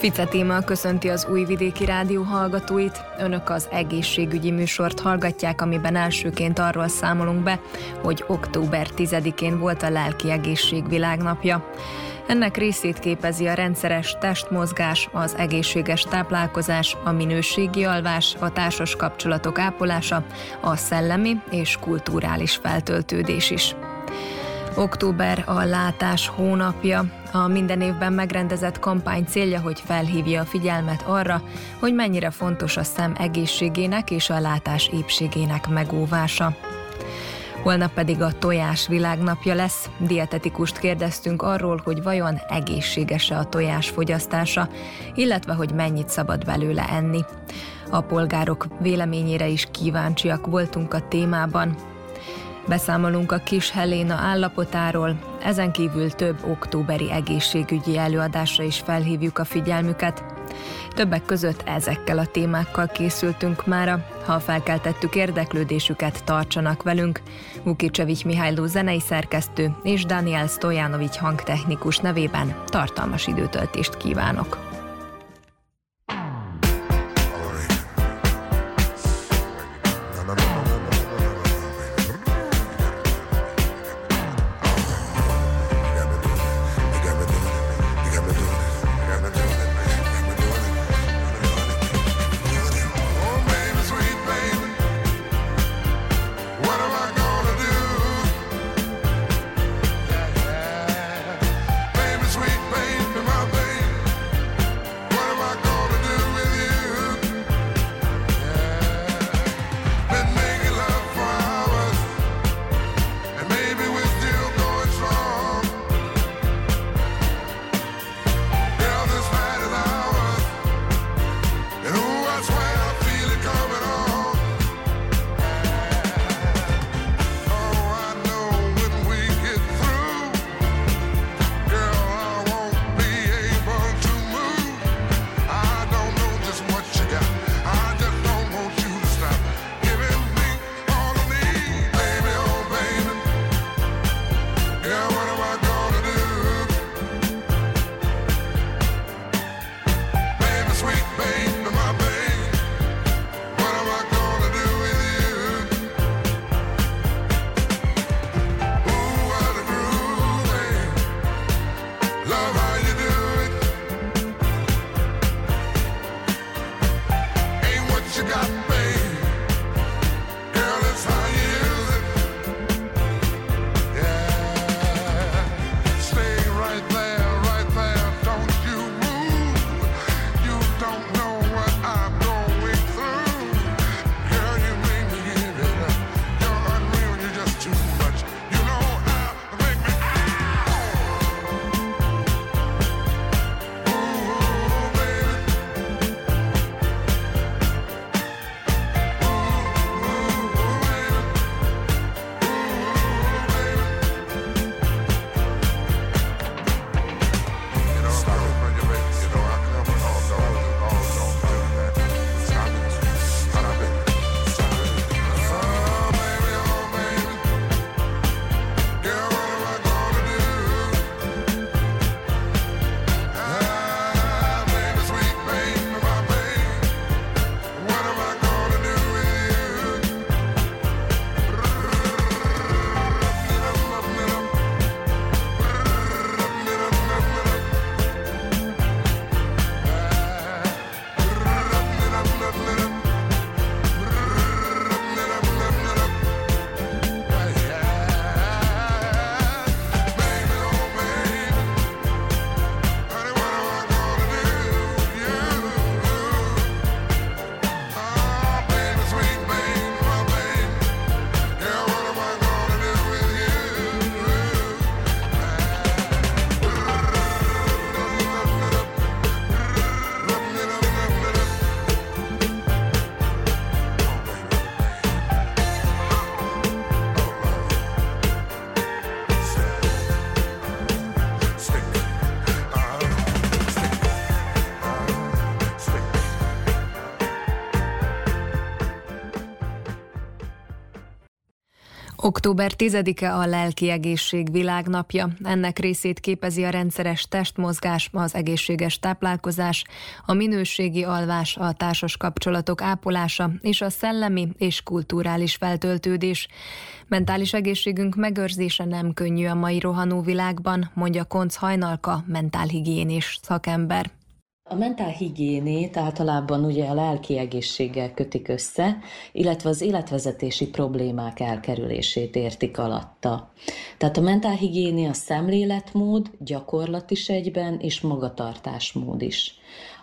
Fice téma köszönti az Újvidéki Rádió hallgatóit. Önök az egészségügyi műsort hallgatják, amiben elsőként arról számolunk be, hogy október 10-én volt a lelki egészség világnapja. Ennek részét képezi a rendszeres testmozgás, az egészséges táplálkozás, a minőségi alvás, a társas kapcsolatok ápolása, a szellemi és kulturális feltöltődés is. Október a látás hónapja. A minden évben megrendezett kampány célja, hogy felhívja a figyelmet arra, hogy mennyire fontos a szem egészségének és a látás épségének megóvása. Holnap pedig a tojás világnapja lesz. Dietetikust kérdeztünk arról, hogy vajon egészséges-e a tojás fogyasztása, illetve hogy mennyit szabad belőle enni. A polgárok véleményére is kíváncsiak voltunk a témában. Beszámolunk a kis Heléna állapotáról, ezen kívül több októberi egészségügyi előadásra is felhívjuk a figyelmüket. Többek között ezekkel a témákkal készültünk mára. Ha felkeltettük érdeklődésüket, tartsanak velünk. Vukicevics Mihályló zenei szerkesztő és Daniel Stojanovics hangtechnikus nevében tartalmas időtöltést kívánok. Október 10-e a lelki egészség világnapja. Ennek részét képezi a rendszeres testmozgás, az egészséges táplálkozás, a minőségi alvás, a társas kapcsolatok ápolása és a szellemi és kulturális feltöltődés. Mentális egészségünk megőrzése nem könnyű a mai rohanó világban, mondja Konc Hajnalka, mentálhigiénés szakember. A mentálhigiénét általában ugye a lelki egészséggel kötik össze, illetve az életvezetési problémák elkerülését értik alatta. Tehát a mentálhigiéné a szemléletmód, gyakorlat is egyben, és magatartásmód is.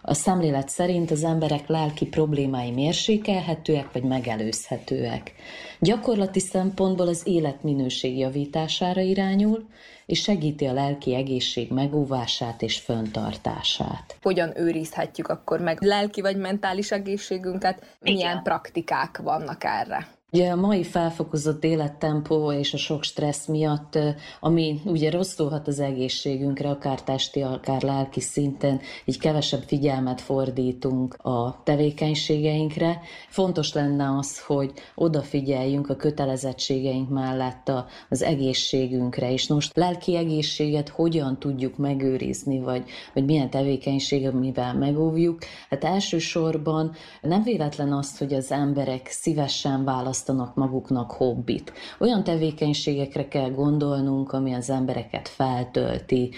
A szemlélet szerint az emberek lelki problémái mérsékelhetőek vagy megelőzhetőek. Gyakorlati szempontból az életminőség javítására irányul, és segíti a lelki egészség megóvását és föntartását. Hogyan őrizhetjük akkor meg lelki vagy mentális egészségünket? Milyen Igen. praktikák vannak erre? Ugye a mai felfokozott élettempó és a sok stressz miatt, ami ugye rosszulhat az egészségünkre, akár testi, akár lelki szinten, így kevesebb figyelmet fordítunk a tevékenységeinkre. Fontos lenne az, hogy odafigyeljünk a kötelezettségeink mellett az egészségünkre, és most lelki egészséget hogyan tudjuk megőrizni, vagy, vagy milyen tevékenység, amivel megóvjuk. Hát elsősorban nem véletlen az, hogy az emberek szívesen választanak választanak maguknak hobbit. Olyan tevékenységekre kell gondolnunk, ami az embereket feltölti,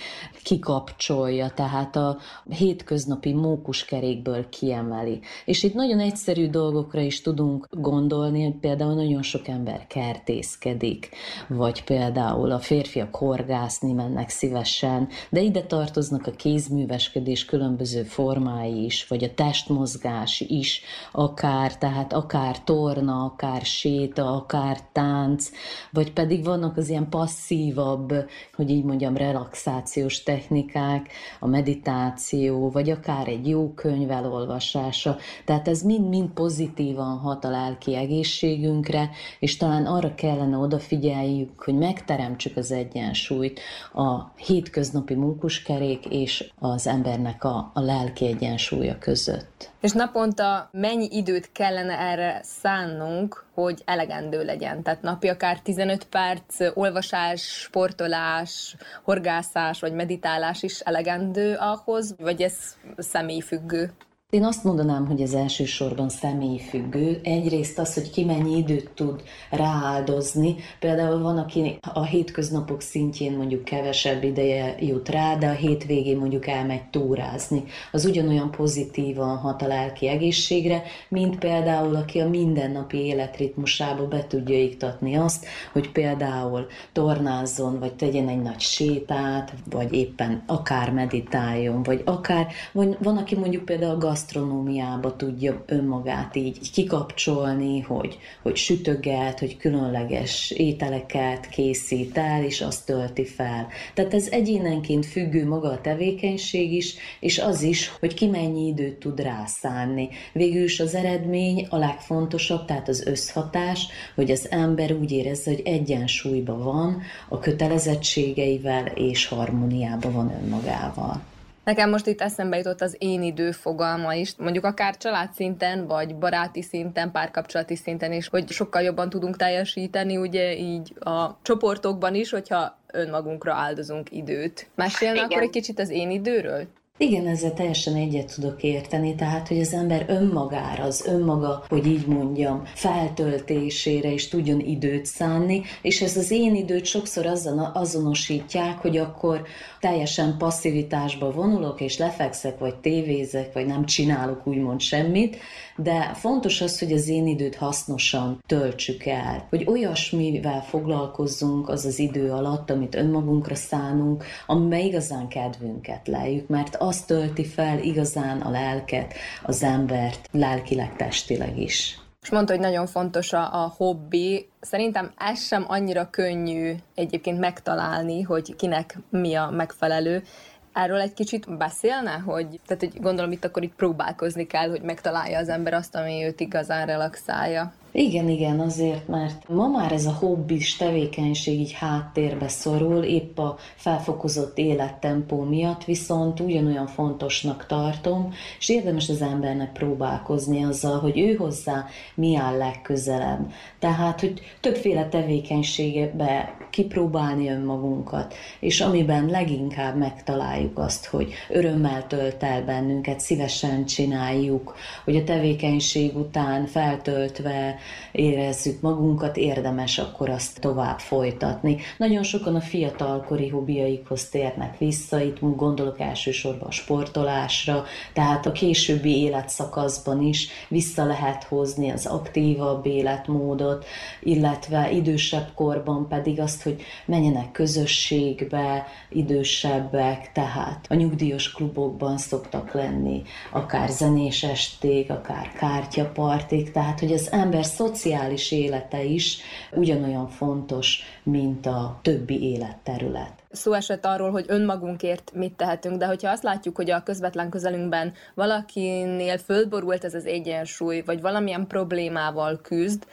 kikapcsolja, tehát a hétköznapi mókuskerékből kiemeli. És itt nagyon egyszerű dolgokra is tudunk gondolni, például nagyon sok ember kertészkedik, vagy például a férfiak horgászni mennek szívesen, de ide tartoznak a kézműveskedés különböző formái is, vagy a testmozgás is, akár, tehát akár torna, akár séta, akár tánc, vagy pedig vannak az ilyen passzívabb, hogy így mondjam, relaxációs technikák, a meditáció, vagy akár egy jó könyv elolvasása. Tehát ez mind-mind pozitívan hat a lelki egészségünkre, és talán arra kellene odafigyeljük, hogy megteremtsük az egyensúlyt a hétköznapi munkuskerék és az embernek a, a lelki egyensúlya között. És naponta mennyi időt kellene erre szánnunk, hogy elegendő legyen? Tehát napi akár 15 perc olvasás, sportolás, horgászás vagy meditálás is elegendő ahhoz, vagy ez személyfüggő? Én azt mondanám, hogy ez elsősorban személyfüggő. Egyrészt az, hogy ki mennyi időt tud rááldozni. Például van, aki a hétköznapok szintjén mondjuk kevesebb ideje jut rá, de a hétvégén mondjuk elmegy túrázni. Az ugyanolyan pozitívan hat a lelki egészségre, mint például, aki a mindennapi életritmusába be tudja iktatni azt, hogy például tornázzon, vagy tegyen egy nagy sétát, vagy éppen akár meditáljon, vagy akár, vagy van, aki mondjuk például gasztronómiába tudja önmagát így, kikapcsolni, hogy, hogy sütöget, hogy különleges ételeket készít el, és azt tölti fel. Tehát ez egyénenként függő maga a tevékenység is, és az is, hogy ki mennyi időt tud rászánni. Végül is az eredmény a legfontosabb, tehát az összhatás, hogy az ember úgy érezze, hogy egyensúlyban van a kötelezettségeivel és harmóniában van önmagával. Nekem most itt eszembe jutott az én idő fogalma is, mondjuk akár családszinten, vagy baráti szinten, párkapcsolati szinten is, hogy sokkal jobban tudunk teljesíteni, ugye így a csoportokban is, hogyha önmagunkra áldozunk időt. Mesélne akkor egy kicsit az én időről? Igen, ezzel teljesen egyet tudok érteni, tehát, hogy az ember önmagára, az önmaga, hogy így mondjam, feltöltésére is tudjon időt szánni, és ez az én időt sokszor azzal azonosítják, hogy akkor teljesen passzivitásba vonulok, és lefekszek, vagy tévézek, vagy nem csinálok úgymond semmit, de fontos az, hogy az én időt hasznosan töltsük el, hogy olyasmivel foglalkozzunk az az idő alatt, amit önmagunkra szánunk, amiben igazán kedvünket lejük, mert az tölti fel igazán a lelket, az embert, lelkileg, testileg is. És mondta, hogy nagyon fontos a, a hobbi. Szerintem ez sem annyira könnyű egyébként megtalálni, hogy kinek mi a megfelelő. Erről egy kicsit beszélne, hogy, tehát hogy gondolom itt akkor itt próbálkozni kell, hogy megtalálja az ember azt, ami őt igazán relaxálja. Igen, igen, azért, mert ma már ez a hobbis tevékenység így háttérbe szorul, épp a felfokozott élettempó miatt, viszont ugyanolyan fontosnak tartom, és érdemes az embernek próbálkozni azzal, hogy ő hozzá mi áll legközelebb. Tehát, hogy többféle tevékenységbe kipróbálni önmagunkat, és amiben leginkább megtaláljuk azt, hogy örömmel tölt el bennünket, szívesen csináljuk, hogy a tevékenység után feltöltve érezzük magunkat, érdemes akkor azt tovább folytatni. Nagyon sokan a fiatalkori hobbiaikhoz térnek vissza, itt gondolok elsősorban a sportolásra, tehát a későbbi életszakaszban is vissza lehet hozni az aktívabb életmódot, illetve idősebb korban pedig azt, hogy menjenek közösségbe, idősebbek, tehát a nyugdíjas klubokban szoktak lenni, akár zenés esték, akár kártyaparték, tehát hogy az ember szociális élete is ugyanolyan fontos, mint a többi életterület. Szó esett arról, hogy önmagunkért mit tehetünk, de hogyha azt látjuk, hogy a közvetlen közelünkben valakinél földborult ez az egyensúly, vagy valamilyen problémával küzd,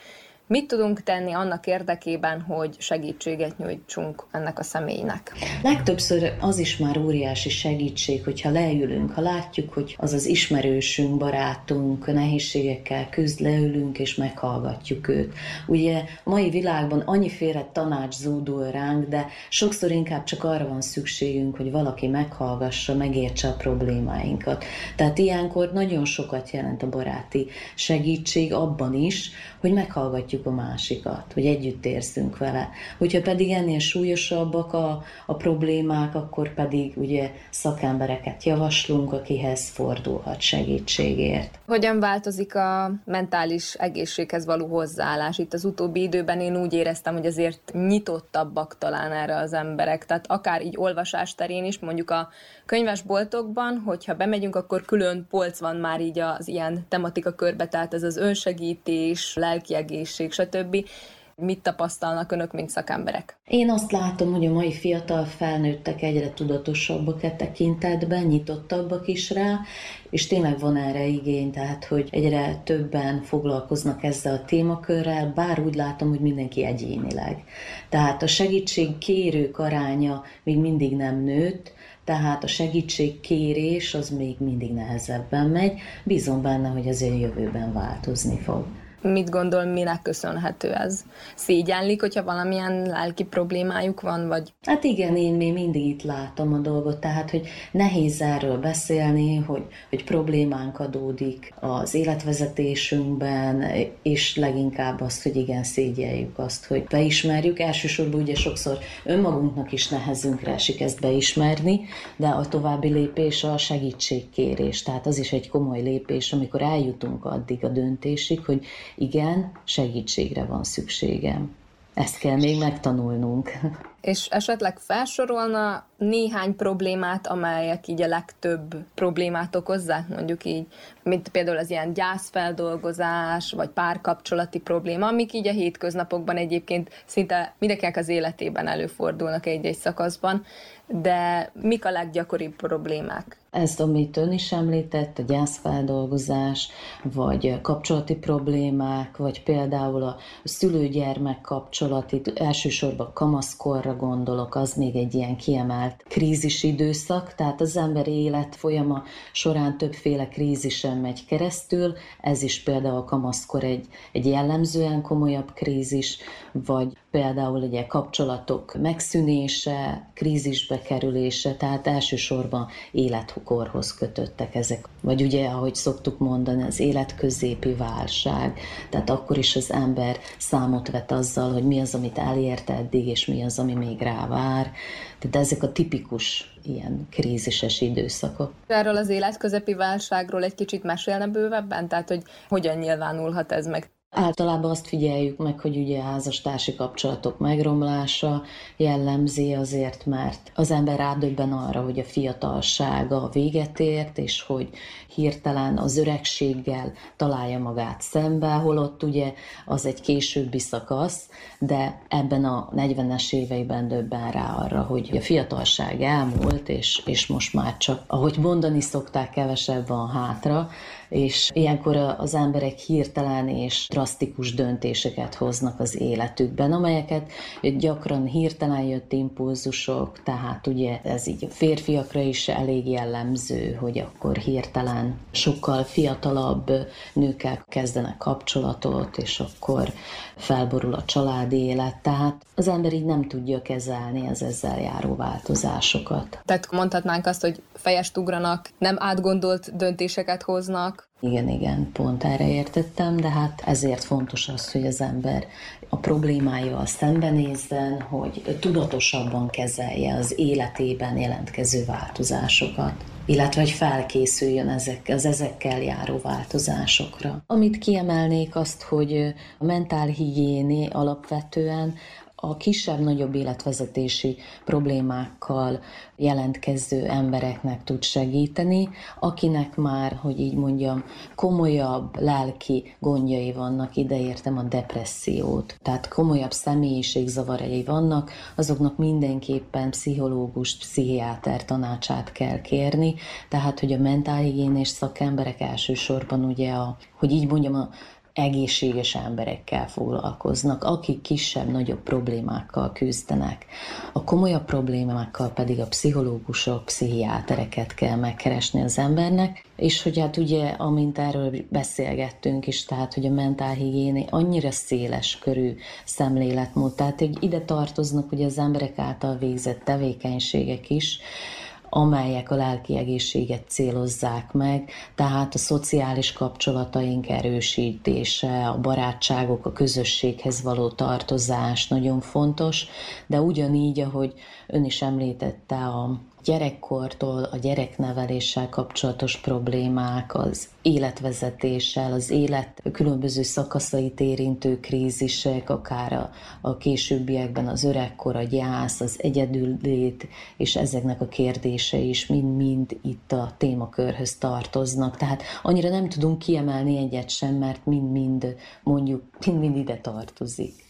Mit tudunk tenni annak érdekében, hogy segítséget nyújtsunk ennek a személynek? Legtöbbször az is már óriási segítség, hogyha leülünk, ha látjuk, hogy az az ismerősünk, barátunk nehézségekkel küzd, leülünk és meghallgatjuk őt. Ugye a mai világban annyiféle tanács zúdul ránk, de sokszor inkább csak arra van szükségünk, hogy valaki meghallgassa, megértse a problémáinkat. Tehát ilyenkor nagyon sokat jelent a baráti segítség abban is, hogy meghallgatjuk a másikat, hogy együtt érzünk vele. Hogyha pedig ennél súlyosabbak a, a problémák, akkor pedig ugye szakembereket javaslunk, akihez fordulhat segítségért. Hogyan változik a mentális egészséghez való hozzáállás? Itt az utóbbi időben én úgy éreztem, hogy azért nyitottabbak talán erre az emberek. Tehát akár így olvasás terén is, mondjuk a könyvesboltokban, hogyha bemegyünk, akkor külön polc van már így az ilyen tematika körbe, tehát ez az önsegítés, lelki egészség, stb. Mit tapasztalnak önök, mint szakemberek? Én azt látom, hogy a mai fiatal felnőttek egyre tudatosabbak e tekintetben, nyitottabbak is rá, és tényleg van erre igény, tehát hogy egyre többen foglalkoznak ezzel a témakörrel, bár úgy látom, hogy mindenki egyénileg. Tehát a segítség kérők aránya még mindig nem nőtt, tehát a segítségkérés az még mindig nehezebben megy. Bízom benne, hogy azért jövőben változni fog. Mit gondol, minek köszönhető ez? Szégyenlik, hogyha valamilyen lelki problémájuk van, vagy? Hát igen, én még mindig itt látom a dolgot, tehát, hogy nehéz erről beszélni, hogy, hogy problémánk adódik az életvezetésünkben, és leginkább azt, hogy igen, szégyeljük azt, hogy beismerjük. Elsősorban ugye sokszor önmagunknak is nehezünkre esik ezt beismerni, de a további lépés a segítségkérés. Tehát az is egy komoly lépés, amikor eljutunk addig a döntésig, hogy igen, segítségre van szükségem. Ezt kell még megtanulnunk. És esetleg felsorolna néhány problémát, amelyek így a legtöbb problémát okozzák, mondjuk így, mint például az ilyen gyászfeldolgozás, vagy párkapcsolati probléma, amik így a hétköznapokban egyébként szinte mindenkinek az életében előfordulnak egy-egy szakaszban, de mik a leggyakoribb problémák? Ez, amit ön is említett, a gyászfeldolgozás, vagy kapcsolati problémák, vagy például a szülő-gyermek kapcsolati, elsősorban kamaszkorra gondolok, az még egy ilyen kiemelt krízis időszak, tehát az ember élet folyama során többféle krízisen megy keresztül, ez is például a kamaszkor egy, egy jellemzően komolyabb krízis, vagy például ugye kapcsolatok megszűnése, krízisbe kerülése, tehát elsősorban életkorhoz kötöttek ezek. Vagy ugye, ahogy szoktuk mondani, az életközépi válság, tehát akkor is az ember számot vet azzal, hogy mi az, amit elért eddig, és mi az, ami még rá vár. Tehát ezek a tipikus ilyen krízises időszakok. Erről az életközepi válságról egy kicsit mesélne bővebben? Tehát, hogy hogyan nyilvánulhat ez meg? Általában azt figyeljük meg, hogy ugye házastársi kapcsolatok megromlása jellemzi azért, mert az ember rádöbben arra, hogy a fiatalsága véget ért, és hogy hirtelen az öregséggel találja magát szembe, holott ugye az egy későbbi szakasz, de ebben a 40-es éveiben döbben rá arra, hogy a fiatalság elmúlt, és, és most már csak, ahogy mondani szokták, kevesebb van hátra, és ilyenkor az emberek hirtelen és drasztikus döntéseket hoznak az életükben, amelyeket gyakran hirtelen jött impulzusok, tehát ugye ez így a férfiakra is elég jellemző, hogy akkor hirtelen sokkal fiatalabb nőkkel kezdenek kapcsolatot, és akkor felborul a családi élet, tehát az ember így nem tudja kezelni az ezzel járó változásokat. Tehát mondhatnánk azt, hogy fejest ugranak, nem átgondolt döntéseket hoznak. Igen, igen, pont erre értettem, de hát ezért fontos az, hogy az ember a problémáival szembenézzen, hogy tudatosabban kezelje az életében jelentkező változásokat illetve hogy felkészüljön ezek, az ezekkel járó változásokra. Amit kiemelnék azt, hogy a mentálhigiéni alapvetően a kisebb-nagyobb életvezetési problémákkal jelentkező embereknek tud segíteni, akinek már, hogy így mondjam, komolyabb lelki gondjai vannak, ideértem a depressziót, tehát komolyabb személyiségzavarai vannak, azoknak mindenképpen pszichológus, pszichiáter tanácsát kell kérni, tehát hogy a mentálhigiénés szakemberek elsősorban ugye a, hogy így mondjam, a egészséges emberekkel foglalkoznak, akik kisebb-nagyobb problémákkal küzdenek. A komolyabb problémákkal pedig a pszichológusok, pszichiátereket kell megkeresni az embernek, és hogy hát ugye, amint erről beszélgettünk is, tehát, hogy a mentálhigiéni annyira széles körű szemléletmód, tehát hogy ide tartoznak ugye az emberek által végzett tevékenységek is, amelyek a lelki egészséget célozzák meg, tehát a szociális kapcsolataink erősítése, a barátságok, a közösséghez való tartozás nagyon fontos, de ugyanígy, ahogy ön is említette a gyerekkortól a gyerekneveléssel kapcsolatos problémák, az életvezetéssel, az élet különböző szakaszait érintő krízisek, akár a, a későbbiekben az öregkor, a gyász, az egyedüllét, és ezeknek a kérdése is mind-mind itt a témakörhöz tartoznak. Tehát annyira nem tudunk kiemelni egyet sem, mert mind-mind mondjuk mind-mind ide tartozik.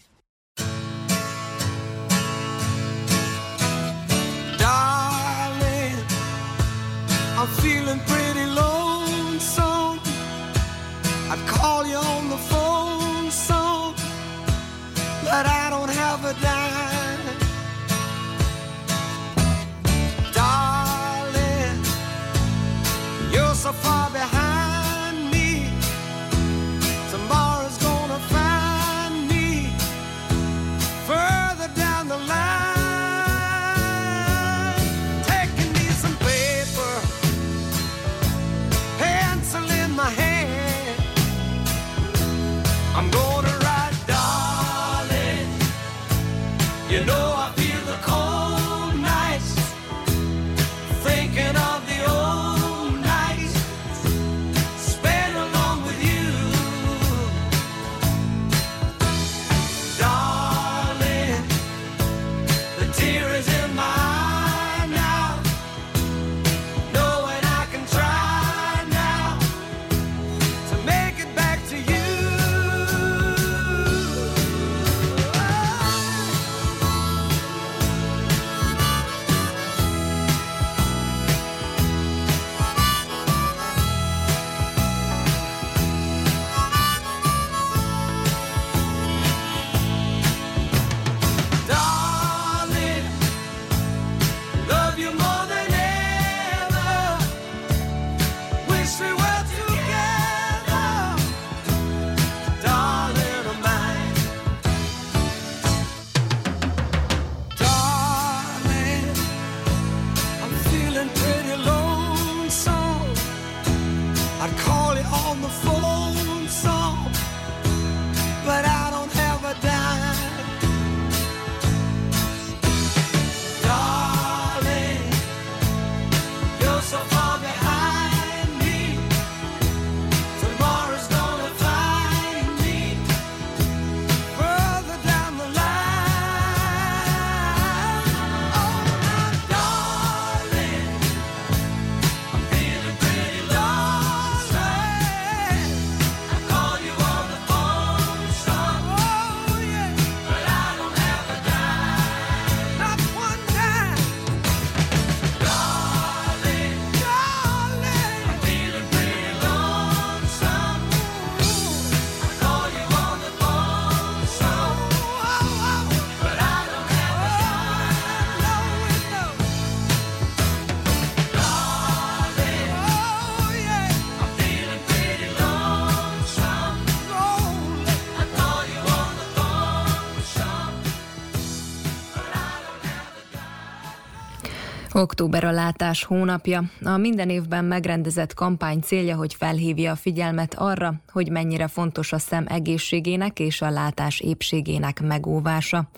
Október a látás hónapja. A minden évben megrendezett kampány célja, hogy felhívja a figyelmet arra, hogy mennyire fontos a szem egészségének és a látás épségének megóvása.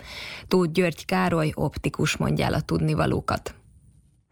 Tóth György Károly optikus mondja el a tudnivalókat.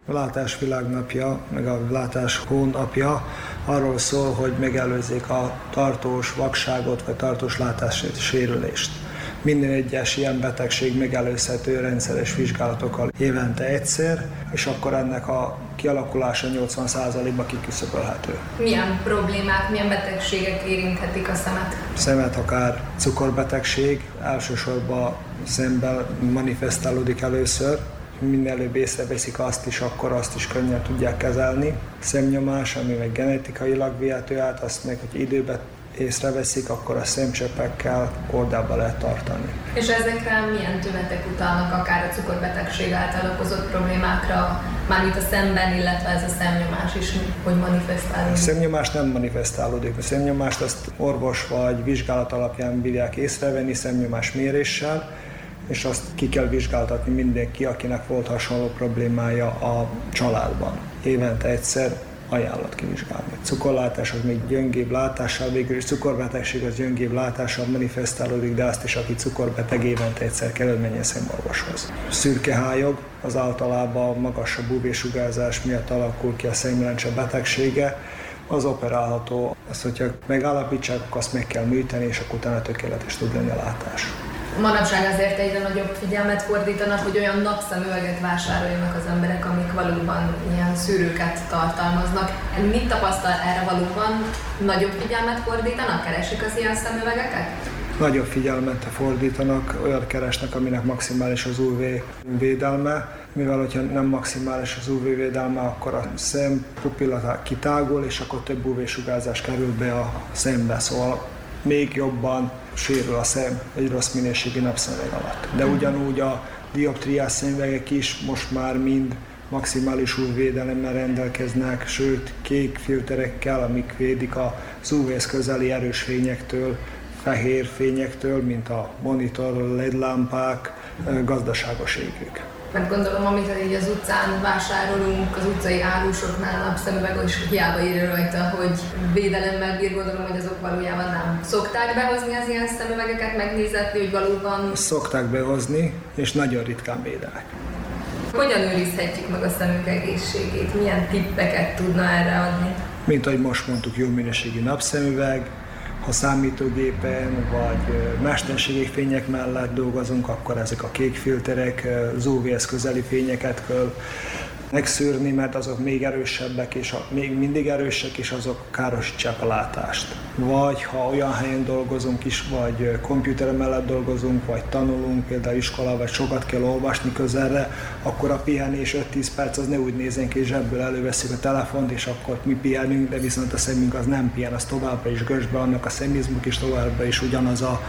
A látás világnapja, meg a látás hónapja arról szól, hogy megelőzzék a tartós vakságot, vagy tartós látássérülést. Minden egyes ilyen betegség megelőzhető rendszeres vizsgálatokkal évente egyszer, és akkor ennek a kialakulása 80%-ba kiküszöbölhető. Milyen problémák, milyen betegségek érinthetik a szemet? Szemet akár cukorbetegség, elsősorban szemben manifestálódik először, minél előbb észreveszik azt is, akkor azt is könnyen tudják kezelni. Szemnyomás, ami meg genetikailag vihető át, azt meg, hogy időben észreveszik, akkor a szemcsöpekkel kordába lehet tartani. És ezekre milyen tünetek utalnak, akár a cukorbetegség által okozott problémákra, mármint a szemben, illetve ez a szemnyomás is, hogy manifestálódik? A szemnyomás nem manifestálódik. A szemnyomást azt orvos vagy vizsgálat alapján bírják észrevenni szemnyomás méréssel, és azt ki kell vizsgáltatni mindenki, akinek volt hasonló problémája a családban. Évente egyszer ajánlat kivizsgálni. Cukorlátás az még gyöngébb látással, végül is cukorbetegség az gyöngébb látással manifestálódik, de azt is, aki cukorbeteg évente egyszer kell, hogy menjen szemorvoshoz. Szürke hályog az általában magasabb UV-sugárzás miatt alakul ki a szemlencse betegsége, az operálható. Azt, hogyha megállapítsák, azt meg kell műteni, és akkor utána tökéletes tud lenni a látás manapság azért egyre nagyobb figyelmet fordítanak, hogy olyan napszemüveget vásároljanak az emberek, amik valóban ilyen szűrőket tartalmaznak. Mit tapasztal erre valóban? Nagyobb figyelmet fordítanak? Keresik az ilyen szemüvegeket? Nagyobb figyelmet fordítanak, olyat keresnek, aminek maximális az UV védelme, mivel hogyha nem maximális az UV védelme, akkor a szem pupilla kitágul, és akkor több UV sugárzás kerül be a szembe, szóval még jobban sérül a szem egy rossz minőségi napszemüveg alatt. De ugyanúgy a dioptriás szemüvegek is most már mind maximális UV-védelemmel rendelkeznek, sőt kék filterekkel, amik védik a uv közeli erős fényektől, fehér fényektől, mint a monitor, LED lámpák, gazdaságos égők. Mert gondolom, amit így az utcán vásárolunk, az utcai árusoknál napszemüveg, és hiába írja rajta, hogy védelemmel bír, gondolom, hogy azok valójában nem. Szokták behozni az ilyen szemüvegeket, megnézetni, hogy valóban... Szokták behozni, és nagyon ritkán védelek. Hogyan őrizhetjük meg a szemünk egészségét? Milyen tippeket tudna erre adni? Mint ahogy most mondtuk, jó minőségi napszemüveg, ha számítógépen vagy mesterségi fények mellett dolgozunk, akkor ezek a kék filterek, az UV közeli fényeket kell megszűrni, mert azok még erősebbek, és a, még mindig erősek, és azok károsítsák a látást. Vagy ha olyan helyen dolgozunk is, vagy komputer mellett dolgozunk, vagy tanulunk, például iskola, vagy sokat kell olvasni közelre, akkor a pihenés 5-10 perc az ne úgy nézzen ki, és ebből előveszik a telefont, és akkor mi pihenünk, de viszont a szemünk az nem pihen, az továbbra is gösbe, annak a szemizmuk is továbbra is ugyanaz a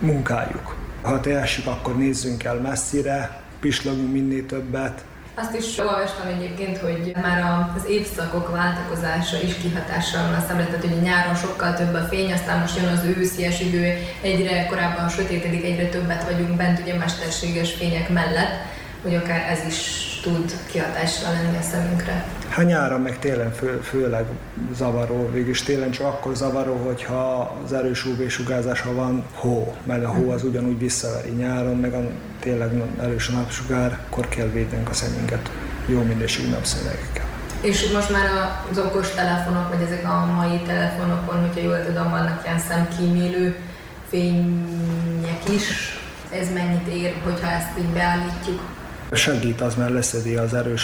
munkájuk. Ha teljessük, akkor nézzünk el messzire, pislogunk minél többet, azt is olvastam egyébként, hogy már az évszakok váltakozása is kihatással van a szemre, tehát hogy nyáron sokkal több a fény, aztán most jön az őszies idő, egyre korábban sötétedik, egyre többet vagyunk bent ugye mesterséges fények mellett, hogy akár ez is tud kihatással lenni a szemünkre. Hát nyáron meg télen fő, főleg zavaró, végülis télen csak akkor zavaró, hogyha az erős UV-sugárzása van hó, mert a hó az ugyanúgy visszaveri nyáron, meg a tényleg erős napsugár, akkor kell védenünk a szemünket jó minőségű napszemüvegekkel. És most már az okos telefonok, vagy ezek a mai telefonokon, hogyha jól tudom, vannak ilyen szemkímélő fények is. Ez mennyit ér, hogyha ezt így beállítjuk? Segít az, mert leszedi az erős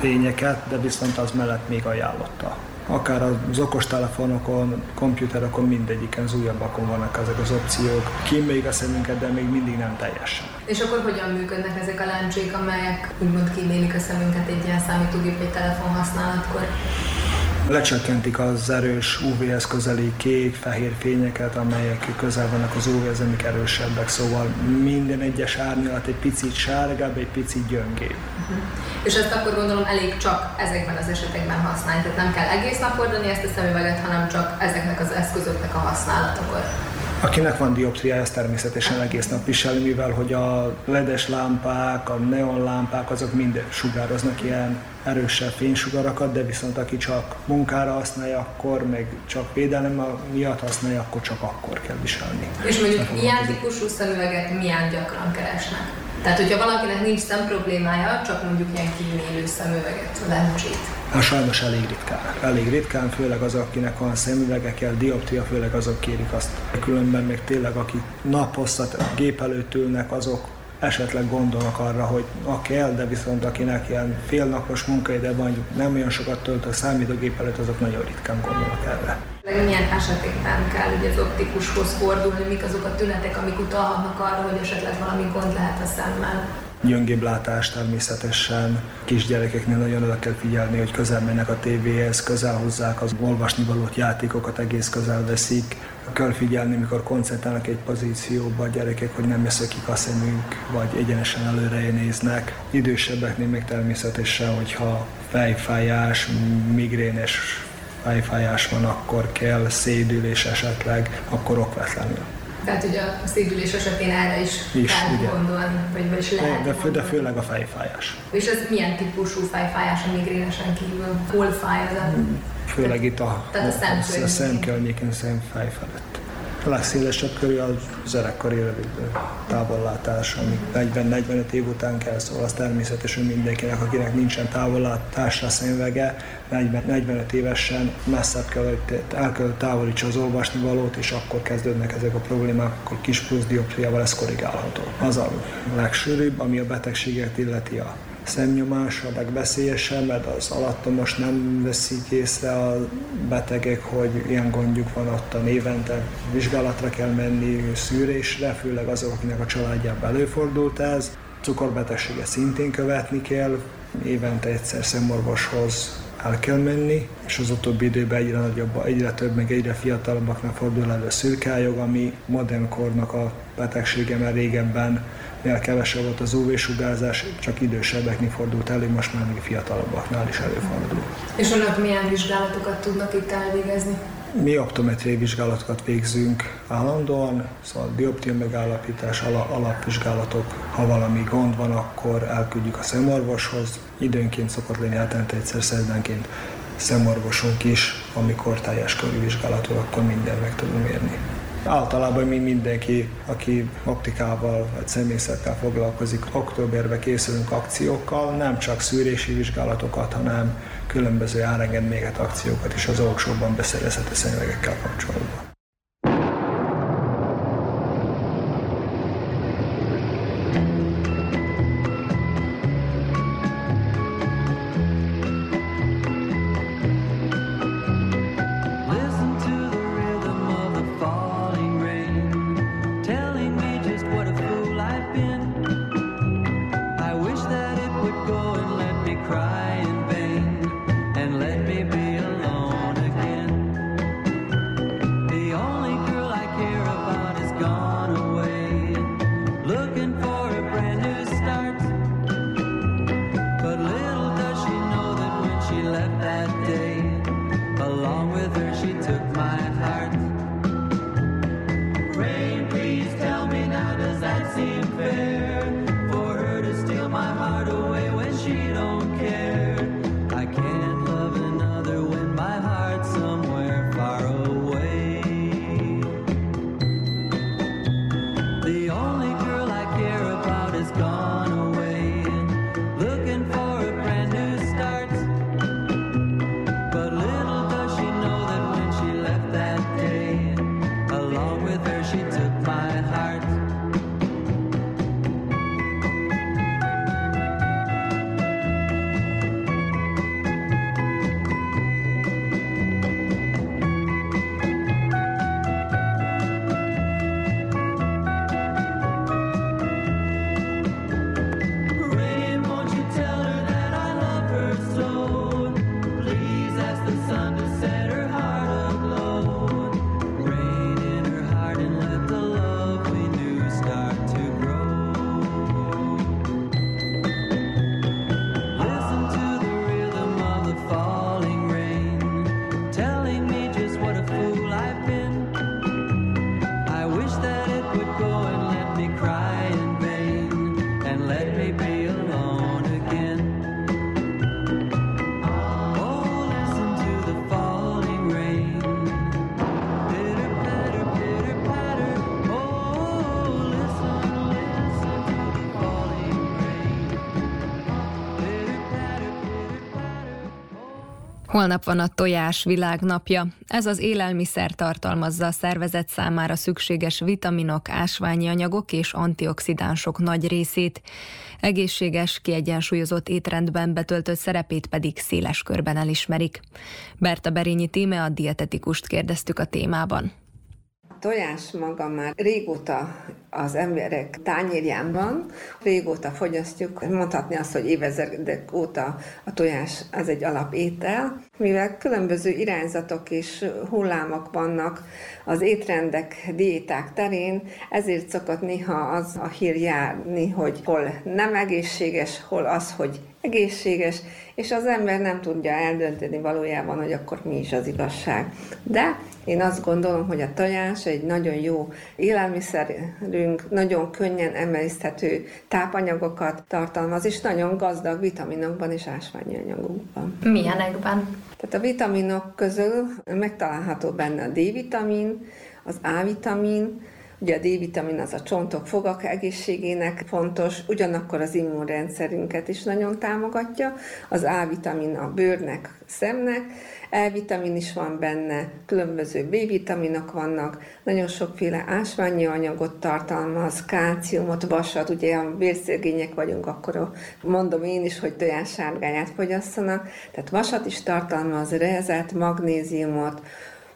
fényeket, de viszont az mellett még ajánlotta. Akár az okostelefonokon, komputerokon, mindegyiken, az újabbakon vannak ezek az opciók. Kíméljük a szemünket, de még mindig nem teljesen. És akkor hogyan működnek ezek a láncsék, amelyek úgymond kímélik a szemünket egy ilyen számítógép vagy telefon használatkor? Lecsökkentik az erős UV-hez közeli kék, fehér fényeket, amelyek közel vannak az UV-hez, amik erősebbek, szóval minden egyes árnyalat egy picit sárgább, egy picit gyöngébb. Uh-huh. És ezt akkor gondolom elég csak ezekben az esetekben használni, tehát nem kell egész nap hordani ezt a szemüveget, hanem csak ezeknek az eszközöknek a használatakor. Akinek van dioptriája, ez természetesen egész nap viseli, mivel hogy a ledes lámpák, a neon lámpák, azok mind sugároznak ilyen erősebb fénysugarakat, de viszont aki csak munkára használja, akkor meg csak védelem miatt használja, akkor csak akkor kell viselni. És mondjuk milyen típusú szemüveget milyen gyakran keresnek? Tehát, hogyha valakinek nincs szem problémája, csak mondjuk ilyen kímélő szemüveget, lencsét. Hát sajnos elég ritkán. Elég ritkán, főleg az, akinek van szemüvege kell, dioptria, főleg azok kérik azt. Különben még tényleg, akik naposztat gép előtt ülnek, azok esetleg gondolnak arra, hogy a kell, de viszont akinek ilyen félnapos munkaide van, nem olyan sokat tölt a számítógép előtt, azok nagyon ritkán gondolnak erre. Milyen esetekben kell ugye az optikushoz fordulni, mik azok a tünetek, amik utalhatnak arra, hogy esetleg valami gond lehet a szemmel? gyöngébb látás természetesen. Kisgyerekeknél nagyon oda kell figyelni, hogy közel mennek a tévéhez, közel hozzák az olvasni valót játékokat, egész közel veszik. Kell figyelni, mikor koncentrálnak egy pozícióba a gyerekek, hogy nem ki a szemünk, vagy egyenesen előre néznek. Idősebbeknél még természetesen, hogyha fejfájás, migrénes fejfájás van, akkor kell szédülés esetleg, akkor okvetlenül. Tehát ugye a szívülés esetén erre is, is kell ugye. gondolni, vagy, vagy is lehet de, fő, de főleg a fejfájás. És ez milyen típusú fejfájás a migrénesen kívül? Hol fáj az a... Főleg itt a, Tehát a, a, szemkörnyéken, szemfej felett. A legszélesebb körül az öregkori rövid távollátás, ami 40-45 év után kell, szóval az természetesen mindenkinek, akinek nincsen távollátásra szemüvege, 40-45 évesen messzebb kell, el kell távolítsa az olvasnivalót, és akkor kezdődnek ezek a problémák, akkor kis plusz dioptriával ez korrigálható. Az a legsűrűbb, ami a betegséget illeti a szemnyomás a legveszélyesebb, mert az alattomos nem veszik észre a betegek, hogy ilyen gondjuk van ott a névente vizsgálatra kell menni, szűrésre, főleg azok, akinek a családjában előfordult ez. Cukorbetegséget szintén követni kell, évente egyszer szemorvoshoz el kell menni, és az utóbbi időben egyre nagyobb, egyre több, meg egyre fiatalabbaknak fordul elő szürkályog, ami modern kornak a betegsége, mert régebben mivel kevesebb volt az UV-sugárzás, csak idősebbeknél fordult elő, most már még fiatalabbaknál is előfordul. És önök milyen vizsgálatokat tudnak itt elvégezni? Mi optometriai vizsgálatokat végzünk állandóan, szóval dioptria megállapítás, alapvizsgálatok, ha valami gond van, akkor elküldjük a szemorvoshoz. Időnként szokott lenni hetente egyszer szerdánként szemorvosunk is, amikor teljes körű vizsgálatok, akkor minden meg tudunk érni. Általában mi mindenki, aki optikával vagy szemészettel foglalkozik, októberben készülünk akciókkal, nem csak szűrési vizsgálatokat, hanem különböző árengedméget akciókat is az olcsóbban beszerezhető szemüvegekkel kapcsolatban. Holnap van a tojás világnapja. Ez az élelmiszer tartalmazza a szervezet számára szükséges vitaminok, ásványi anyagok és antioxidánsok nagy részét. Egészséges, kiegyensúlyozott étrendben betöltött szerepét pedig széles körben elismerik. Berta Berényi Tíme a dietetikust kérdeztük a témában tojás maga már régóta az emberek tányérján van, régóta fogyasztjuk, mondhatni azt, hogy évezredek óta a tojás az egy alapétel, mivel különböző irányzatok és hullámok vannak az étrendek, diéták terén, ezért szokott néha az a hír járni, hogy hol nem egészséges, hol az, hogy egészséges, és az ember nem tudja eldönteni valójában, hogy akkor mi is az igazság. De én azt gondolom, hogy a tojás egy nagyon jó élelmiszerünk, nagyon könnyen emészthető tápanyagokat tartalmaz, és nagyon gazdag vitaminokban és ásványi anyagokban. Milyenekben? Tehát a vitaminok közül megtalálható benne a D-vitamin, az A-vitamin, Ugye a D-vitamin az a csontok, fogak egészségének fontos, ugyanakkor az immunrendszerünket is nagyon támogatja, az A-vitamin a bőrnek, szemnek, E-vitamin is van benne, különböző B-vitaminok vannak, nagyon sokféle ásványi anyagot tartalmaz, kálciumot, vasat, ugye a vérszegények vagyunk, akkor mondom én is, hogy tojássárgáját fogyasszanak, tehát vasat is tartalmaz, rezet, magnéziumot,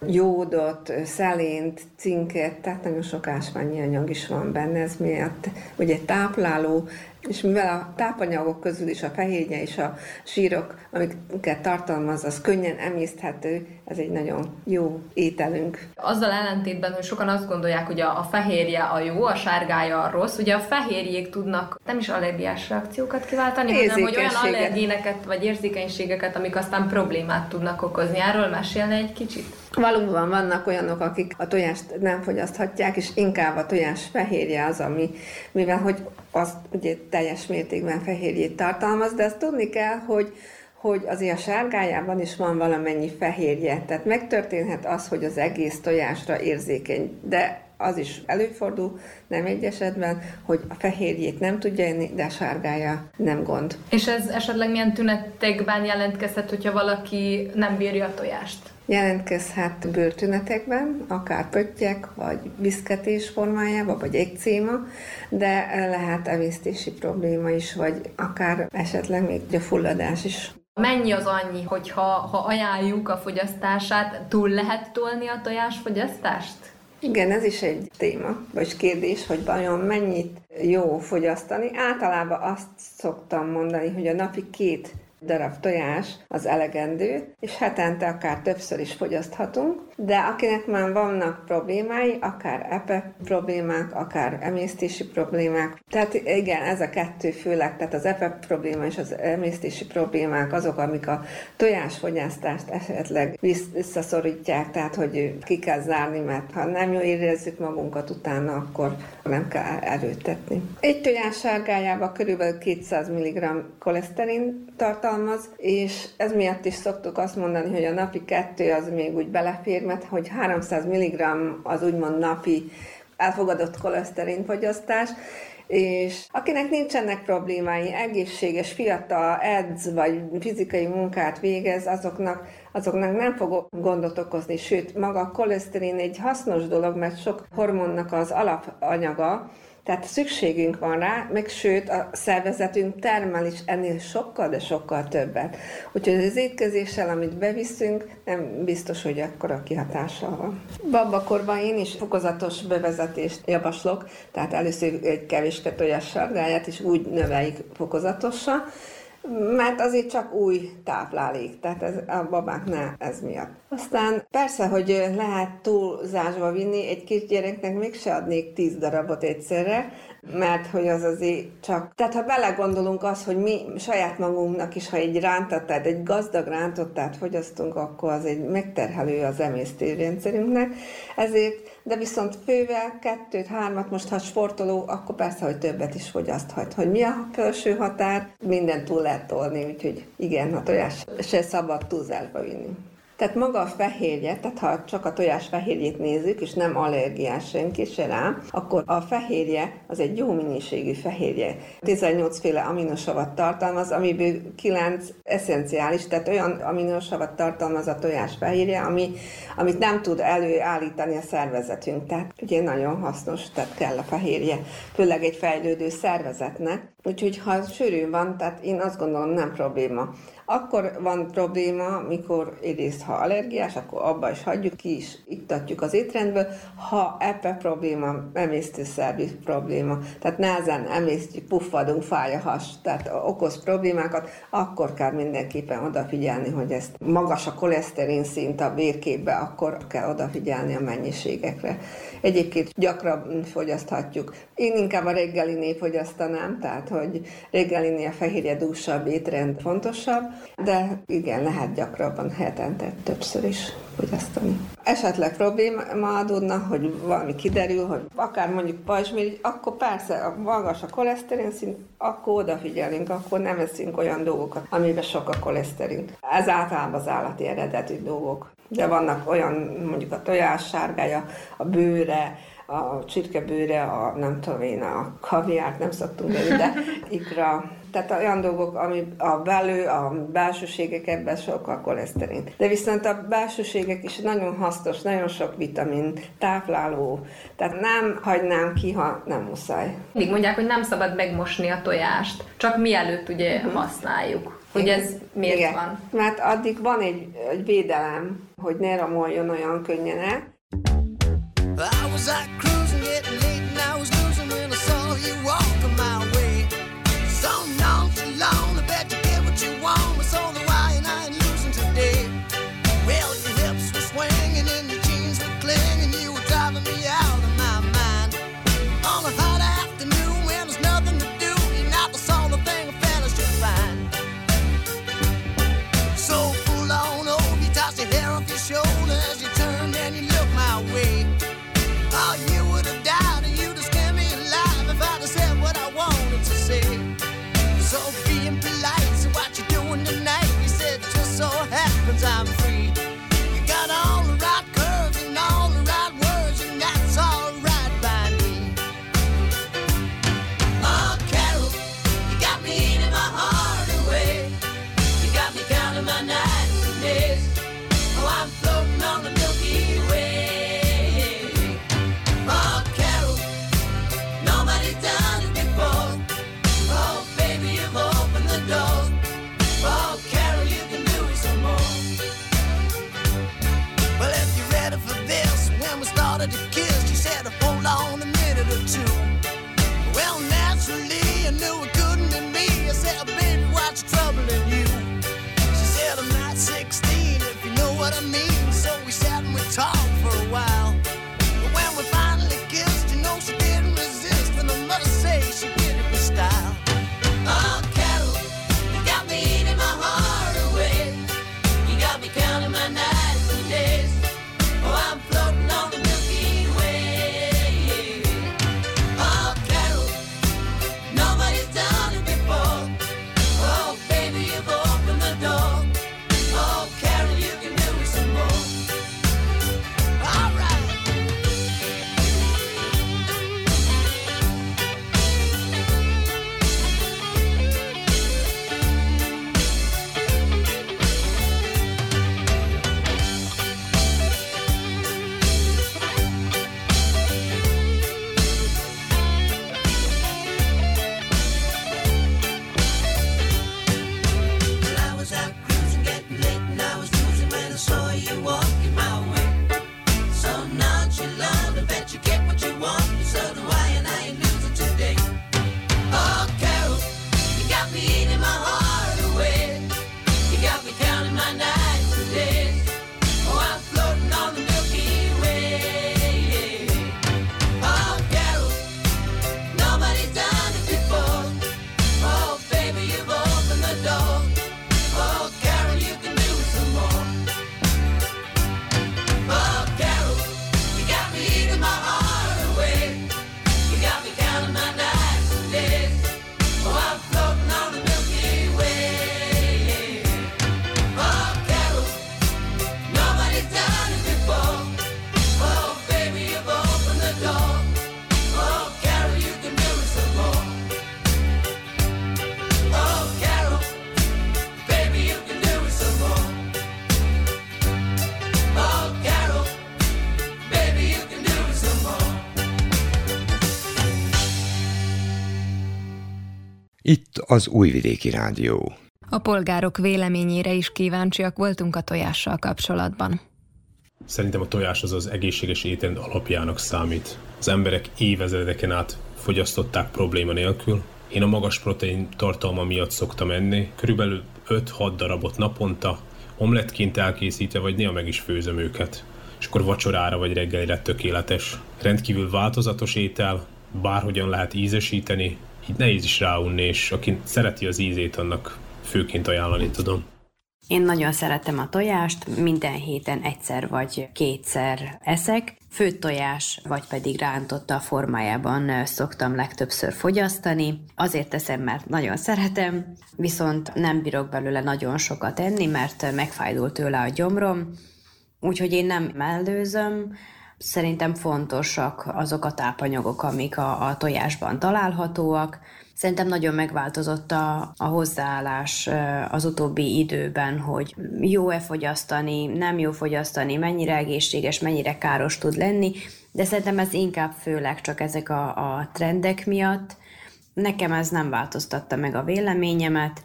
jódot, szelént, cinket, tehát nagyon sok ásványi anyag is van benne, ez miatt ugye tápláló, és mivel a tápanyagok közül is a fehérje és a sírok, amiket tartalmaz, az könnyen emészthető, ez egy nagyon jó ételünk. Azzal ellentétben, hogy sokan azt gondolják, hogy a, a fehérje a jó, a sárgája a rossz, ugye a fehérjék tudnak nem is allergiás reakciókat kiváltani, hanem hogy olyan allergéneket vagy érzékenységeket, amik aztán problémát tudnak okozni. Erről mesélne egy kicsit? Valóban vannak olyanok, akik a tojást nem fogyaszthatják, és inkább a tojás fehérje az, ami, mivel hogy az ugye teljes mértékben fehérjét tartalmaz, de azt tudni kell, hogy hogy azért a sárgájában is van valamennyi fehérje, tehát megtörténhet az, hogy az egész tojásra érzékeny, de az is előfordul, nem egy esetben, hogy a fehérjét nem tudja enni, de a sárgája nem gond. És ez esetleg milyen tünetekben jelentkezhet, hogyha valaki nem bírja a tojást? Jelentkezhet bőrtünetekben, akár pöttyek, vagy viszketés formájában, vagy ekcéma, de lehet emésztési probléma is, vagy akár esetleg még a fulladás is. Mennyi az annyi, hogyha ha ajánljuk a fogyasztását, túl lehet tolni a tojásfogyasztást? Igen, ez is egy téma, vagy kérdés, hogy vajon mennyit jó fogyasztani. Általában azt szoktam mondani, hogy a napi két darab tojás az elegendő, és hetente akár többször is fogyaszthatunk, de akinek már vannak problémái, akár epe problémák, akár emésztési problémák, tehát igen, ez a kettő főleg, tehát az epe probléma és az emésztési problémák azok, amik a tojásfogyasztást esetleg visszaszorítják, tehát hogy ki kell zárni, mert ha nem jól érezzük magunkat utána, akkor nem kell erőtetni. Egy tojás sárgájában körülbelül 200 mg koleszterin tartalmaz, és ez miatt is szoktuk azt mondani, hogy a napi kettő az még úgy belefér, mert hogy 300 mg az úgymond napi elfogadott koleszterin fogyasztás, és akinek nincsenek problémái, egészséges, fiatal, edz vagy fizikai munkát végez, azoknak, azoknak nem fog gondot okozni, sőt, maga a koleszterin egy hasznos dolog, mert sok hormonnak az alapanyaga, tehát szükségünk van rá, meg sőt a szervezetünk termel is ennél sokkal, de sokkal többet. Úgyhogy az étkezéssel, amit beviszünk, nem biztos, hogy akkora kihatással van. Babakorban én is fokozatos bevezetést javaslok, tehát először egy kevéske tojás sargáját, és úgy növeljük fokozatosan, mert azért csak új táplálék, tehát ez a babáknál ez miatt. Aztán persze, hogy lehet túlzásba vinni, egy kisgyereknek mégse adnék tíz darabot egyszerre, mert hogy az azért csak... Tehát ha belegondolunk az, hogy mi saját magunknak is, ha egy rántattát, egy gazdag rántottát fogyasztunk, akkor az egy megterhelő az emésztőrendszerünknek, ezért de viszont fővel kettőt, hármat, most ha sportoló, akkor persze, hogy többet is fogyaszthat. Hogy mi a felső határ, minden túl lehet tolni, úgyhogy igen, a tojás se szabad túlzásba vinni. Tehát maga a fehérje, tehát ha csak a tojás fehérjét nézzük, és nem allergiás senki se rá, akkor a fehérje az egy jó minőségű fehérje. 18 féle aminosavat tartalmaz, amiből 9 eszenciális, tehát olyan aminosavat tartalmaz a tojás fehérje, ami, amit nem tud előállítani a szervezetünk. Tehát ugye nagyon hasznos, tehát kell a fehérje, főleg egy fejlődő szervezetnek. Úgyhogy ha sűrű van, tehát én azt gondolom nem probléma. Akkor van probléma, mikor egyrészt, ha allergiás, akkor abba is hagyjuk, ki is iktatjuk az étrendből. Ha ebbe probléma, emésztőszervi probléma, tehát nehezen emésztjük, puffadunk, fáj a has, tehát okoz problémákat, akkor kell mindenképpen odafigyelni, hogy ezt magas a koleszterin szint a vérképbe, akkor kell odafigyelni a mennyiségekre. Egyébként gyakran fogyaszthatjuk. Én inkább a reggeliné fogyasztanám, tehát hogy reggeliné a fehérje dúsabb étrend fontosabb, de igen, lehet gyakrabban hetente többször is fogyasztani. Esetleg probléma adódna, hogy valami kiderül, hogy akár mondjuk pajzsmirigy, akkor persze a magas a koleszterin szint, akkor odafigyelünk, akkor nem eszünk olyan dolgokat, amiben sok a koleszterin. Ez általában az állati eredetű dolgok. De vannak olyan, mondjuk a tojás sárgája, a bőre, a csirkebőre, a nem tudom én, a kaviárt nem szoktunk venni, de ikra, tehát olyan dolgok, ami a belő, a belsőségek ebben sokkal koleszterin. De viszont a belsőségek is nagyon hasznos, nagyon sok vitamin, tápláló, tehát nem hagynám ki, ha nem muszáj. Mindig mondják, hogy nem szabad megmosni a tojást, csak mielőtt ugye uh-huh. használjuk. Hogy ez miért Igen. van? Mert addig van egy, egy védelem, hogy ne romoljon olyan könnyen el, I was out cruising, getting az Újvidéki Rádió. A polgárok véleményére is kíváncsiak voltunk a tojással kapcsolatban. Szerintem a tojás az az egészséges étrend alapjának számít. Az emberek évezredeken át fogyasztották probléma nélkül. Én a magas protein tartalma miatt szoktam enni, körülbelül 5-6 darabot naponta, omlettként elkészítve, vagy néha meg is főzöm őket. És akkor vacsorára vagy reggelire tökéletes. Rendkívül változatos étel, bárhogyan lehet ízesíteni, így nehéz is ráunni, és aki szereti az ízét, annak főként ajánlani tudom. Én nagyon szeretem a tojást, minden héten egyszer vagy kétszer eszek. Főtt tojás, vagy pedig rántotta formájában szoktam legtöbbször fogyasztani. Azért teszem, mert nagyon szeretem, viszont nem bírok belőle nagyon sokat enni, mert megfájdul tőle a gyomrom, úgyhogy én nem mellőzöm, Szerintem fontosak azok a tápanyagok, amik a, a tojásban találhatóak. Szerintem nagyon megváltozott a, a hozzáállás az utóbbi időben, hogy jó-e fogyasztani, nem jó fogyasztani, mennyire egészséges, mennyire káros tud lenni, de szerintem ez inkább főleg csak ezek a, a trendek miatt. Nekem ez nem változtatta meg a véleményemet,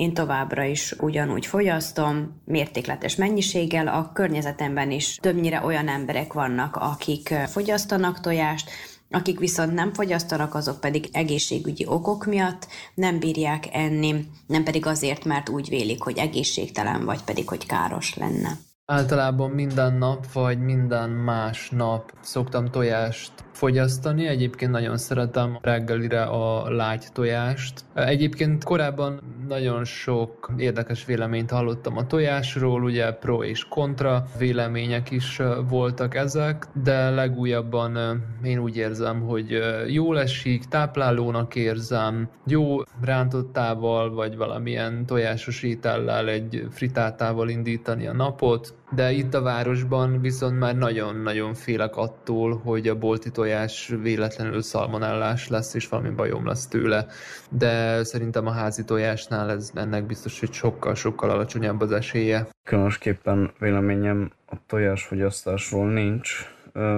én továbbra is ugyanúgy fogyasztom, mértékletes mennyiséggel, a környezetemben is többnyire olyan emberek vannak, akik fogyasztanak tojást, akik viszont nem fogyasztanak, azok pedig egészségügyi okok miatt nem bírják enni, nem pedig azért, mert úgy vélik, hogy egészségtelen, vagy pedig, hogy káros lenne. Általában minden nap, vagy minden más nap szoktam tojást fogyasztani. Egyébként nagyon szeretem reggelire a lágy tojást. Egyébként korábban nagyon sok érdekes véleményt hallottam a tojásról, ugye pro és kontra vélemények is voltak ezek, de legújabban én úgy érzem, hogy jól esik, táplálónak érzem, jó rántottával, vagy valamilyen tojásos étellel, egy fritátával indítani a napot, de itt a városban viszont már nagyon-nagyon félek attól, hogy a bolti tojás véletlenül szalmonellás lesz, és valami bajom lesz tőle. De szerintem a házi tojásnál ez ennek biztos, hogy sokkal-sokkal alacsonyabb az esélye. Különösképpen véleményem a tojásfogyasztásról nincs.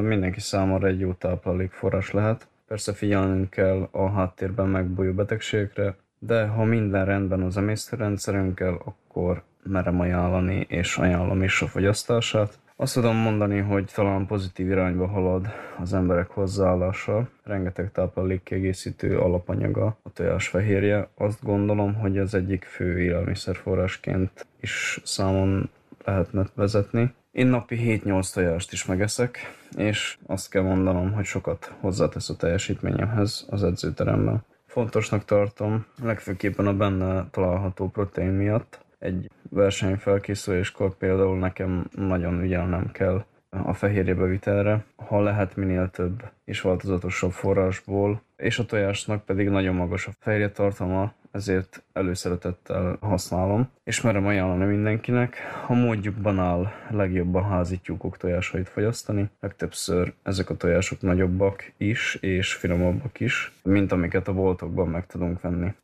Mindenki számára egy jó táplálékforrás lehet. Persze figyelnünk kell a háttérben megbújó betegségekre, de ha minden rendben az emésztőrendszerünkkel, akkor merem ajánlani, és ajánlom is a fogyasztását. Azt tudom mondani, hogy talán pozitív irányba halad az emberek hozzáállása. Rengeteg táplálékkiegészítő alapanyaga a tojásfehérje. Azt gondolom, hogy az egyik fő élelmiszerforrásként is számon lehetne vezetni. Én napi 7-8 tojást is megeszek, és azt kell mondanom, hogy sokat hozzátesz a teljesítményemhez az edzőteremben. Fontosnak tartom, legfőképpen a benne található protein miatt, egy versenyfelkészüléskor például nekem nagyon ügyelnem kell a fehérje vitelre, ha lehet minél több és változatosabb forrásból, és a tojásnak pedig nagyon magas a fehérje tartalma, ezért előszeretettel használom, és merem ajánlani mindenkinek. Ha módjukban áll, legjobb a házi tyúkok tojásait fogyasztani. Legtöbbször ezek a tojások nagyobbak is, és finomabbak is, mint amiket a boltokban meg tudunk venni.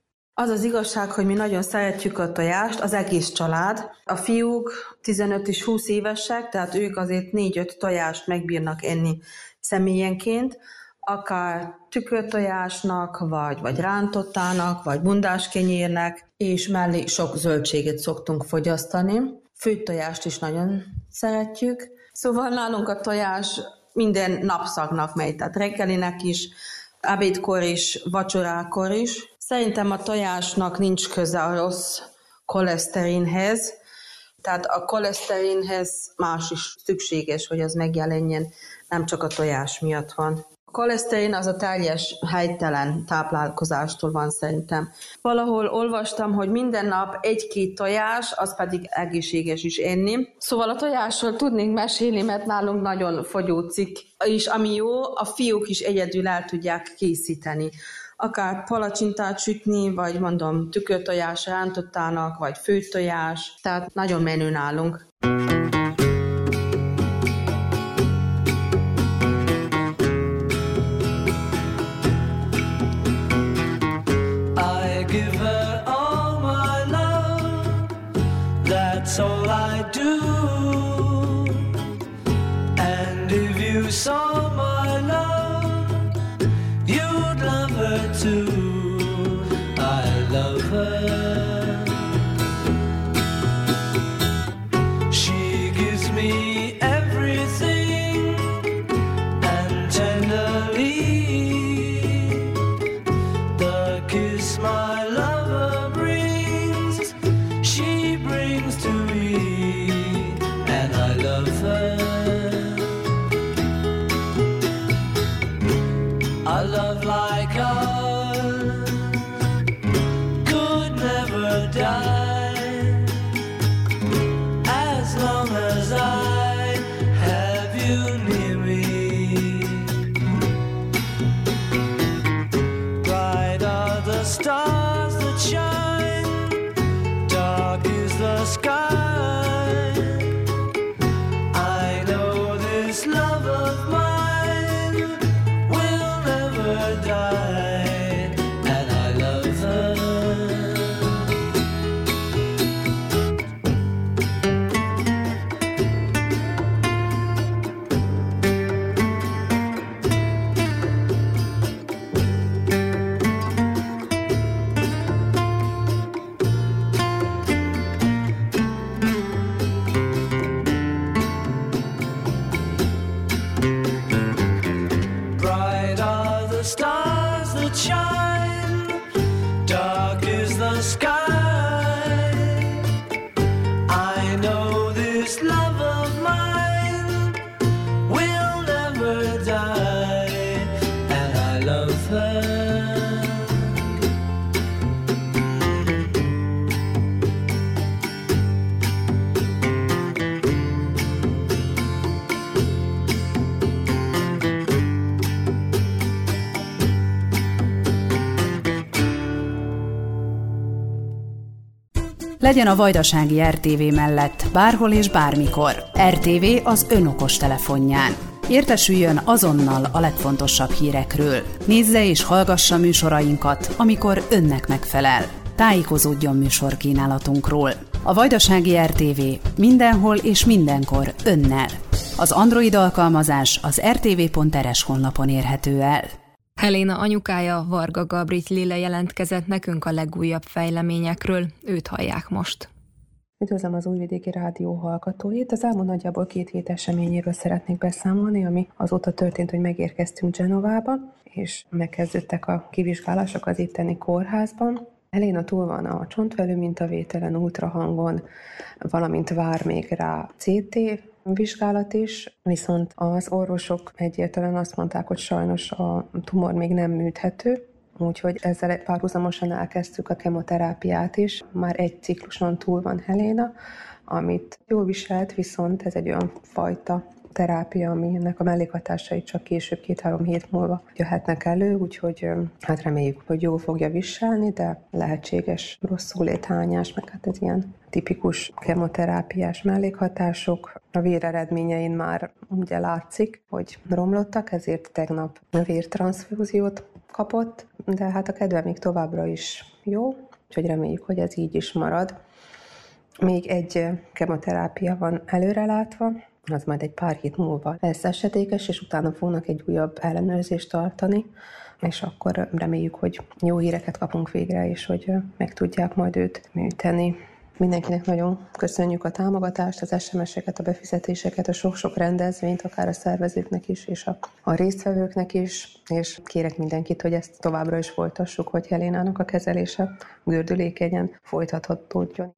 Az az igazság, hogy mi nagyon szeretjük a tojást, az egész család. A fiúk 15 és 20 évesek, tehát ők azért 4-5 tojást megbírnak enni személyenként, akár tükörtojásnak, vagy, vagy rántottának, vagy bundáskenyérnek, és mellé sok zöldséget szoktunk fogyasztani. Főtt tojást is nagyon szeretjük. Szóval nálunk a tojás minden napszaknak megy, tehát reggelinek is, ebédkor is, vacsorákor is. Szerintem a tojásnak nincs köze a rossz koleszterinhez, tehát a koleszterinhez más is szükséges, hogy az megjelenjen, nem csak a tojás miatt van. A koleszterin az a teljes helytelen táplálkozástól van szerintem. Valahol olvastam, hogy minden nap egy-két tojás, az pedig egészséges is enni. Szóval a tojásról tudnénk mesélni, mert nálunk nagyon fogyó cikk, és ami jó, a fiúk is egyedül el tudják készíteni akár palacsintát sütni, vagy mondom tükörtojás rántottának, vagy főtojás, tehát nagyon menő nálunk. Legyen a Vajdasági RTV mellett bárhol és bármikor. RTV az önokos telefonján. Értesüljön azonnal a legfontosabb hírekről. Nézze és hallgassa műsorainkat, amikor önnek megfelel. Tájékozódjon műsorkínálatunkról. A Vajdasági RTV mindenhol és mindenkor önnel. Az Android alkalmazás az rtv.rs honlapon érhető el. Helena anyukája Varga Gabrit Lille jelentkezett nekünk a legújabb fejleményekről, őt hallják most. Üdvözlöm az Újvidéki Rádió hallgatóit. Az elmúlt nagyjából két hét eseményéről szeretnék beszámolni, ami azóta történt, hogy megérkeztünk Genovába, és megkezdődtek a kivizsgálások az itteni kórházban. Eléna túl van a csontvelő mintavételen, ultrahangon, valamint vár még rá CT vizsgálat is, viszont az orvosok egyértelműen azt mondták, hogy sajnos a tumor még nem műthető, úgyhogy ezzel párhuzamosan elkezdtük a kemoterápiát is. Már egy cikluson túl van Helena, amit jól viselt, viszont ez egy olyan fajta terápia, aminek a mellékhatásai csak később két-három hét múlva jöhetnek elő, úgyhogy hát reméljük, hogy jól fogja viselni, de lehetséges rosszul léthányás, meg hát ez ilyen tipikus kemoterápiás mellékhatások. A véreredményein már ugye látszik, hogy romlottak, ezért tegnap vértranszfúziót kapott, de hát a kedve még továbbra is jó, úgyhogy reméljük, hogy ez így is marad. Még egy kemoterápia van előrelátva, az majd egy pár hét múlva lesz esetékes, és utána fognak egy újabb ellenőrzést tartani, és akkor reméljük, hogy jó híreket kapunk végre, és hogy meg tudják majd őt műteni. Mindenkinek nagyon köszönjük a támogatást, az SMS-eket, a befizetéseket, a sok-sok rendezvényt, akár a szervezőknek is, és a, a résztvevőknek is, és kérek mindenkit, hogy ezt továbbra is folytassuk, hogy Helénának a kezelése gördülékenyen folytathatódjon.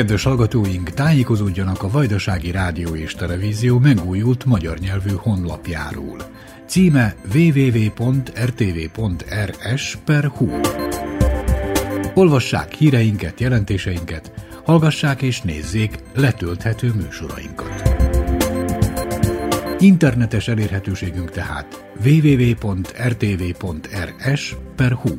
Kedves hallgatóink, tájékozódjanak a Vajdasági Rádió és Televízió megújult magyar nyelvű honlapjáról. Címe www.rtv.rs per hu. Olvassák híreinket, jelentéseinket, hallgassák és nézzék letölthető műsorainkat. Internetes elérhetőségünk tehát www.rtv.rs per hu.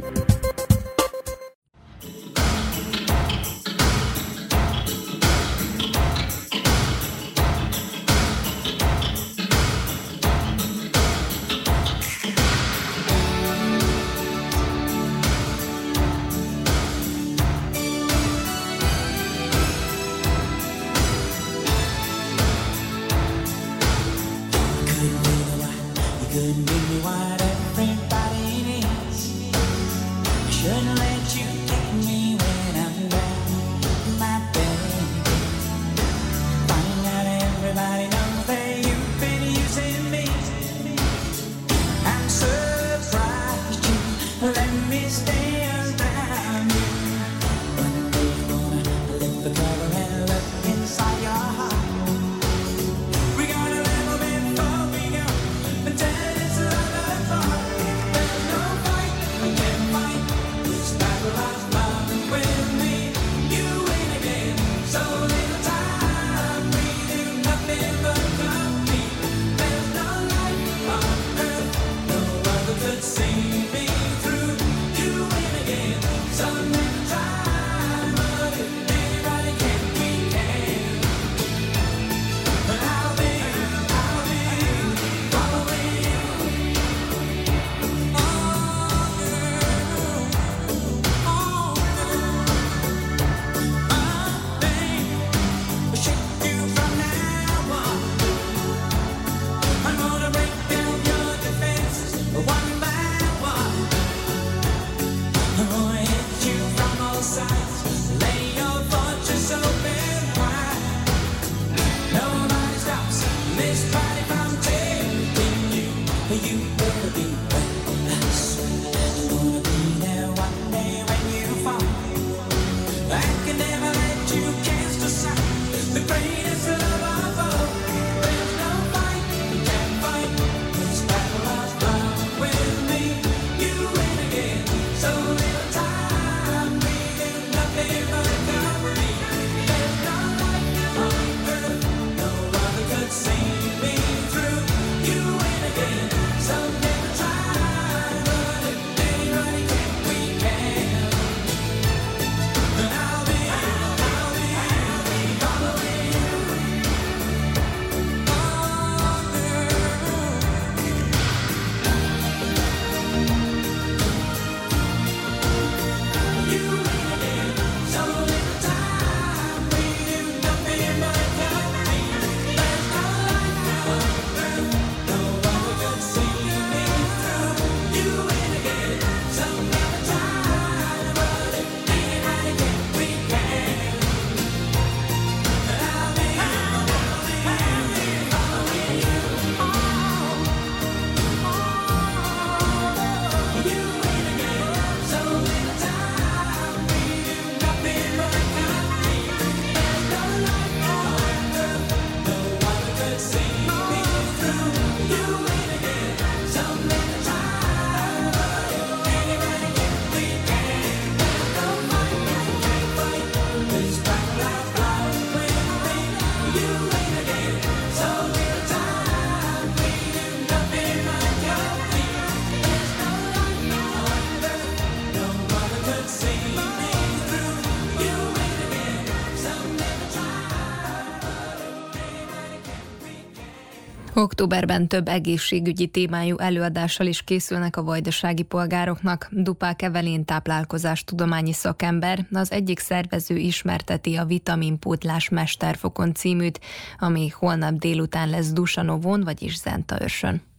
Októberben több egészségügyi témájú előadással is készülnek a vajdasági polgároknak. Dupák Evelén táplálkozás tudományi szakember, az egyik szervező ismerteti a Vitaminpótlás Mesterfokon címűt, ami holnap délután lesz Dusanovon, vagyis Zentaörsön.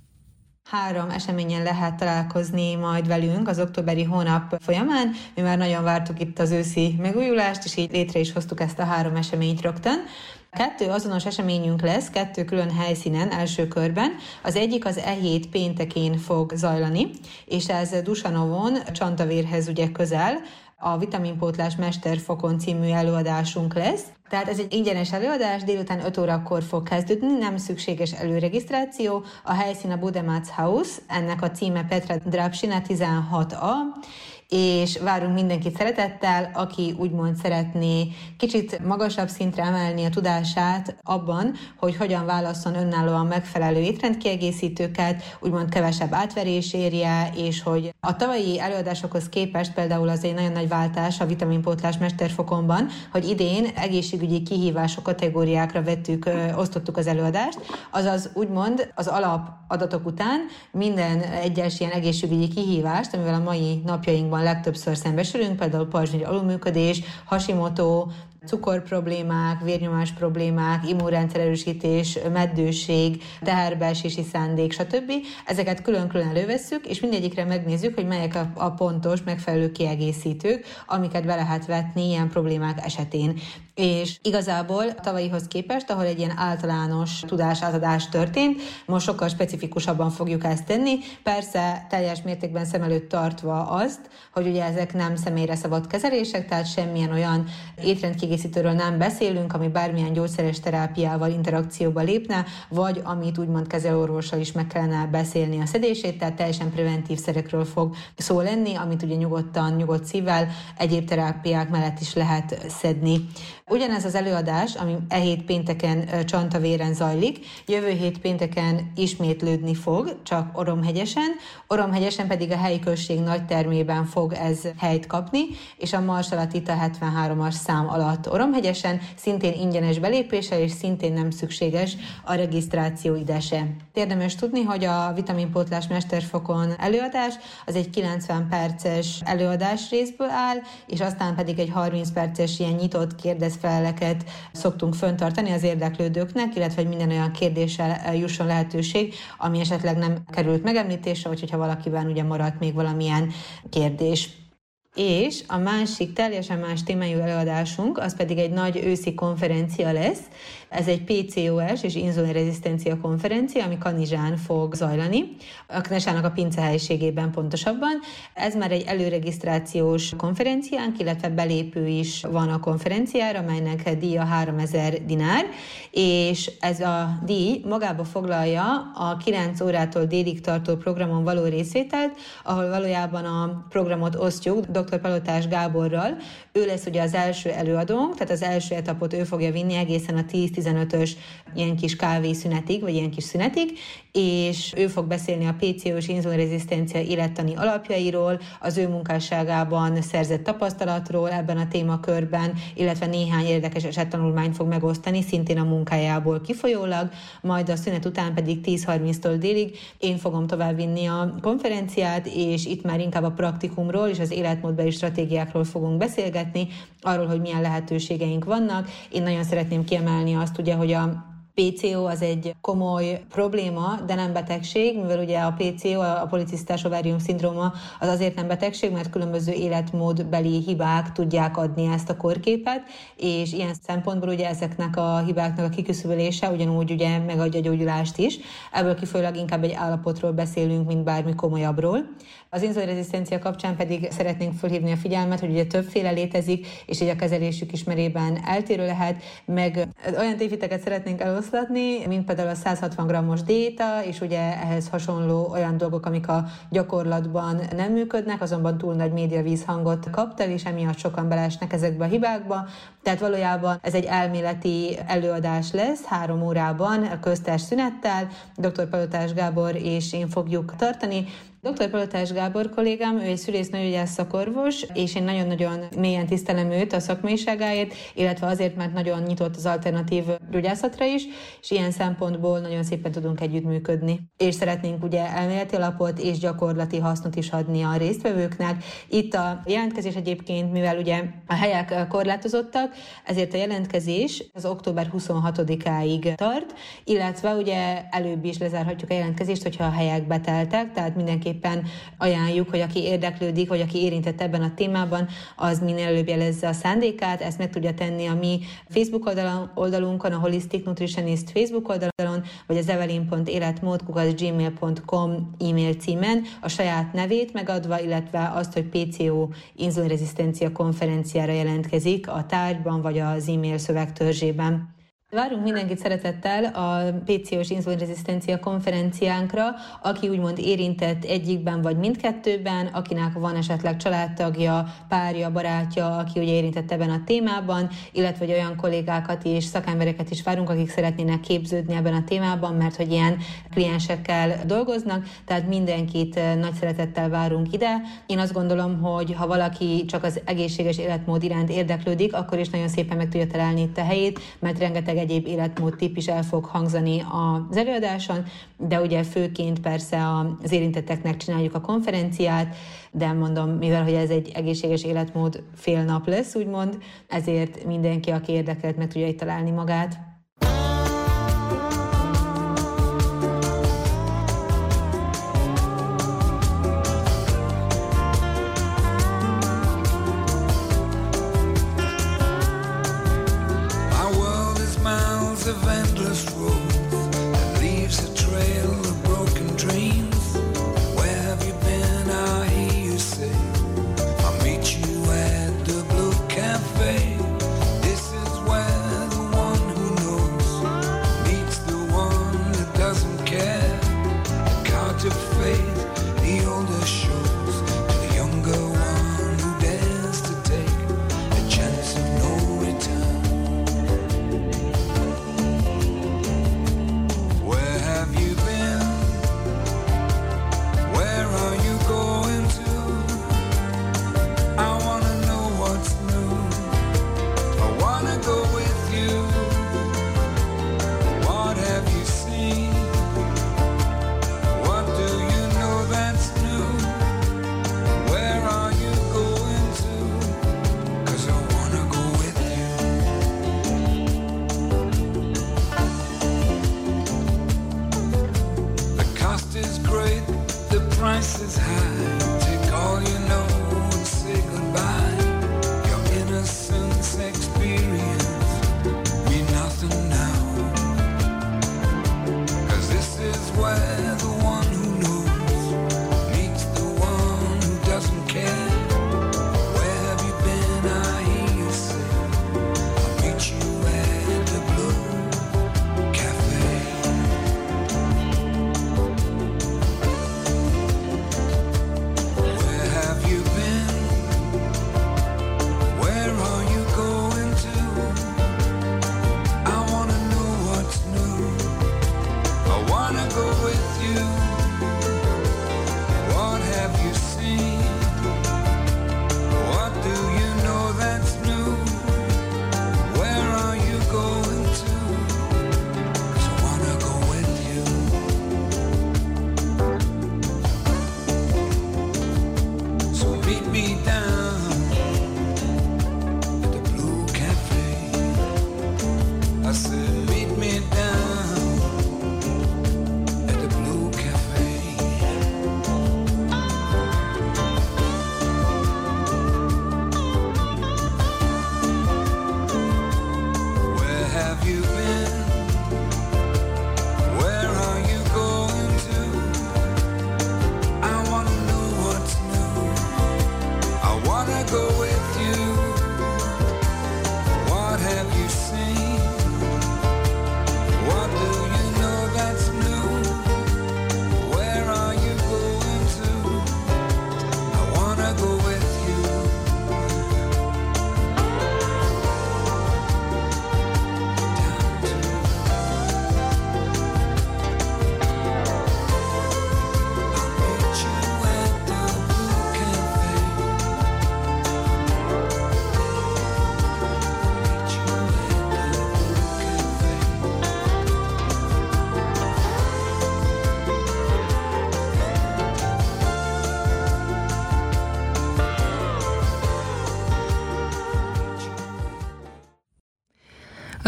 Három eseményen lehet találkozni majd velünk az októberi hónap folyamán. Mi már nagyon vártuk itt az őszi megújulást, és így létre is hoztuk ezt a három eseményt rögtön. Kettő azonos eseményünk lesz, kettő külön helyszínen, első körben. Az egyik az e hét péntekén fog zajlani, és ez Dusanovon, Csantavérhez ugye közel, a Vitaminpótlás Mesterfokon című előadásunk lesz. Tehát ez egy ingyenes előadás, délután 5 órakor fog kezdődni, nem szükséges előregisztráció. A helyszín a Budemats House, ennek a címe Petra Drapsina 16A, és várunk mindenkit szeretettel, aki úgymond szeretné kicsit magasabb szintre emelni a tudását abban, hogy hogyan válasszon önállóan megfelelő étrendkiegészítőket, úgymond kevesebb átverés érje, és hogy a tavalyi előadásokhoz képest például az egy nagyon nagy váltás a vitaminpótlás mesterfokonban, hogy idén egészségügyi kihívások kategóriákra vettük, osztottuk az előadást, azaz úgymond az alap adatok után minden egyes ilyen egészségügyi kihívást, amivel a mai napjainkban legtöbbször szembesülünk, például pajzsmirigy alulműködés, Hashimoto, cukorproblémák, vérnyomás problémák, immunrendszererősítés, meddőség, teherbeesési szándék, stb. Ezeket külön-külön elővesszük, és mindegyikre megnézzük, hogy melyek a, a pontos, megfelelő kiegészítők, amiket be lehet vetni ilyen problémák esetén. És igazából tavalyihoz képest, ahol egy ilyen általános tudásátadás történt, most sokkal specifikusabban fogjuk ezt tenni. Persze teljes mértékben szem előtt tartva azt, hogy ugye ezek nem személyre szabott kezelések, tehát semmilyen olyan étrendkiegészítőről nem beszélünk, ami bármilyen gyógyszeres terápiával interakcióba lépne, vagy amit úgymond kezelőorvossal is meg kellene beszélni a szedését, tehát teljesen preventív szerekről fog szó lenni, amit ugye nyugodtan, nyugodt szívvel egyéb terápiák mellett is lehet szedni. Ugyanez az előadás, ami e hét pénteken Csantavéren zajlik, jövő hét pénteken ismétlődni fog, csak Oromhegyesen, Oromhegyesen pedig a helyi község nagy termében fog ez helyt kapni, és a Marsalatita 73-as szám alatt Oromhegyesen, szintén ingyenes belépéssel, és szintén nem szükséges a regisztráció ide se. Érdemes tudni, hogy a vitaminpótlás mesterfokon előadás az egy 90 perces előadás részből áll, és aztán pedig egy 30 perces ilyen nyitott kérdez feleleket szoktunk föntartani az érdeklődőknek, illetve hogy minden olyan kérdéssel jusson lehetőség, ami esetleg nem került megemlítésre, vagy hogyha valakiben ugye maradt még valamilyen kérdés. És a másik teljesen más témájú előadásunk, az pedig egy nagy őszi konferencia lesz, ez egy PCOS és inzulinrezisztencia konferencia, ami Kanizsán fog zajlani, a Knesának a pince helyiségében pontosabban. Ez már egy előregisztrációs konferenciánk, illetve belépő is van a konferenciára, melynek díja 3000 dinár, és ez a díj magába foglalja a 9 órától délig tartó programon való részvételt, ahol valójában a programot osztjuk dr. Palotás Gáborral. Ő lesz ugye az első előadónk, tehát az első etapot ő fogja vinni egészen a 10 15-ös ilyen kis kávészünetig, vagy ilyen kis szünetig, és ő fog beszélni a PCO-s inzulinrezisztencia élettani alapjairól, az ő munkásságában szerzett tapasztalatról ebben a témakörben, illetve néhány érdekes esettanulmányt fog megosztani, szintén a munkájából kifolyólag, majd a szünet után pedig 10.30-tól délig én fogom továbbvinni a konferenciát, és itt már inkább a praktikumról és az életmódbeli stratégiákról fogunk beszélgetni, arról, hogy milyen lehetőségeink vannak. Én nagyon szeretném kiemelni azt ugye, hogy a PCO az egy komoly probléma, de nem betegség, mivel ugye a PCO, a policisztás ovárium szindróma az azért nem betegség, mert különböző életmódbeli hibák tudják adni ezt a korképet, és ilyen szempontból ugye ezeknek a hibáknak a kiküszöbölése ugyanúgy ugye megadja a gyógyulást is. Ebből kifolyólag inkább egy állapotról beszélünk, mint bármi komolyabbról. Az inzulinrezisztencia kapcsán pedig szeretnénk felhívni a figyelmet, hogy ugye többféle létezik, és így a kezelésük ismerében eltérő lehet, meg olyan tévhiteket szeretnénk eloszlatni, mint például a 160 g-os diéta, és ugye ehhez hasonló olyan dolgok, amik a gyakorlatban nem működnek, azonban túl nagy média vízhangot kap el, és emiatt sokan beleesnek ezekbe a hibákba. Tehát valójában ez egy elméleti előadás lesz három órában, a köztes szünettel. Dr. Palotás Gábor és én fogjuk tartani. Dr. Palotás Gábor kollégám, ő egy szülésznőgyógyász szakorvos, és én nagyon-nagyon mélyen tisztelem őt a szakmaiságáért, illetve azért, mert nagyon nyitott az alternatív gyógyászatra is, és ilyen szempontból nagyon szépen tudunk együttműködni. És szeretnénk ugye elméleti alapot és gyakorlati hasznot is adni a résztvevőknek. Itt a jelentkezés egyébként, mivel ugye a helyek korlátozottak, ezért a jelentkezés az október 26-áig tart, illetve ugye előbb is lezárhatjuk a jelentkezést, hogyha a helyek beteltek, tehát mindenképpen ajánljuk, hogy aki érdeklődik, vagy aki érintett ebben a témában, az minél előbb jelezze a szándékát, ezt meg tudja tenni a mi Facebook oldalunkon, a Holistic Nutritionist Facebook oldalon, vagy az evelyn.életmódkukat.gmail.com e-mail címen a saját nevét megadva, illetve azt, hogy PCO inzulinrezisztencia konferenciára jelentkezik a tárgyban, vagy az e-mail szövegtörzsében. Várunk mindenkit szeretettel a PCO-s inzulinrezisztencia konferenciánkra, aki úgymond érintett egyikben vagy mindkettőben, akinek van esetleg családtagja, párja, barátja, aki ugye érintett ebben a témában, illetve hogy olyan kollégákat és szakembereket is várunk, akik szeretnének képződni ebben a témában, mert hogy ilyen kliensekkel dolgoznak, tehát mindenkit eh, nagy szeretettel várunk ide. Én azt gondolom, hogy ha valaki csak az egészséges életmód iránt érdeklődik, akkor is nagyon szépen meg tudja találni itt a helyét, mert rengeteg egyéb életmód tip is el fog hangzani az előadáson, de ugye főként persze az érintetteknek csináljuk a konferenciát, de mondom, mivel hogy ez egy egészséges életmód fél nap lesz, úgymond, ezért mindenki, aki érdekelt, meg tudja itt találni magát.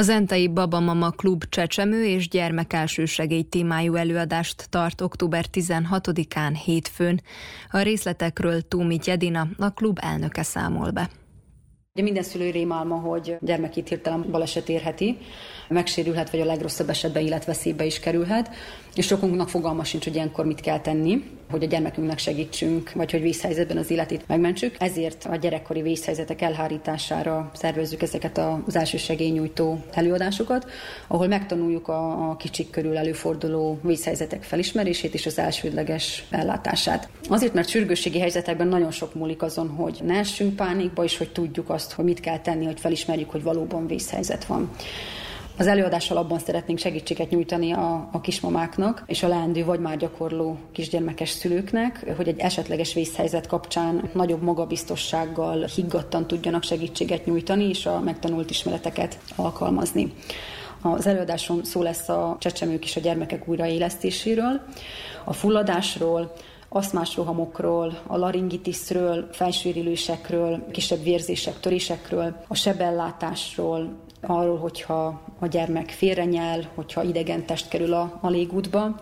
A Zentai Babamama Klub csecsemő és gyermek elsősegély témájú előadást tart október 16-án hétfőn. A részletekről Túmi Jedina, a klub elnöke számol be. Ugye minden szülő rémálma, hogy gyermekét hirtelen baleset érheti, megsérülhet, vagy a legrosszabb esetben életveszélybe is kerülhet, és sokunknak fogalma sincs, hogy ilyenkor mit kell tenni, hogy a gyermekünknek segítsünk, vagy hogy vészhelyzetben az életét megmentsük. Ezért a gyerekkori vészhelyzetek elhárítására szervezzük ezeket az első segélynyújtó előadásokat, ahol megtanuljuk a, a kicsik körül előforduló vészhelyzetek felismerését és az elsődleges ellátását. Azért, mert sürgősségi helyzetekben nagyon sok múlik azon, hogy ne essünk pánikba, és hogy tudjuk azt, hogy mit kell tenni, hogy felismerjük, hogy valóban vészhelyzet van. Az előadással abban szeretnénk segítséget nyújtani a, a kismamáknak és a leendő vagy már gyakorló kisgyermekes szülőknek, hogy egy esetleges vészhelyzet kapcsán nagyobb magabiztossággal higgadtan tudjanak segítséget nyújtani és a megtanult ismereteket alkalmazni. Az előadáson szó lesz a csecsemők és a gyermekek újraélesztéséről, a fulladásról, aszmás rohamokról, a laringitisről, felsőrülősekről, kisebb vérzések, törésekről, a sebellátásról, arról, hogyha a gyermek félrenyel, hogyha idegen test kerül a, a légútba,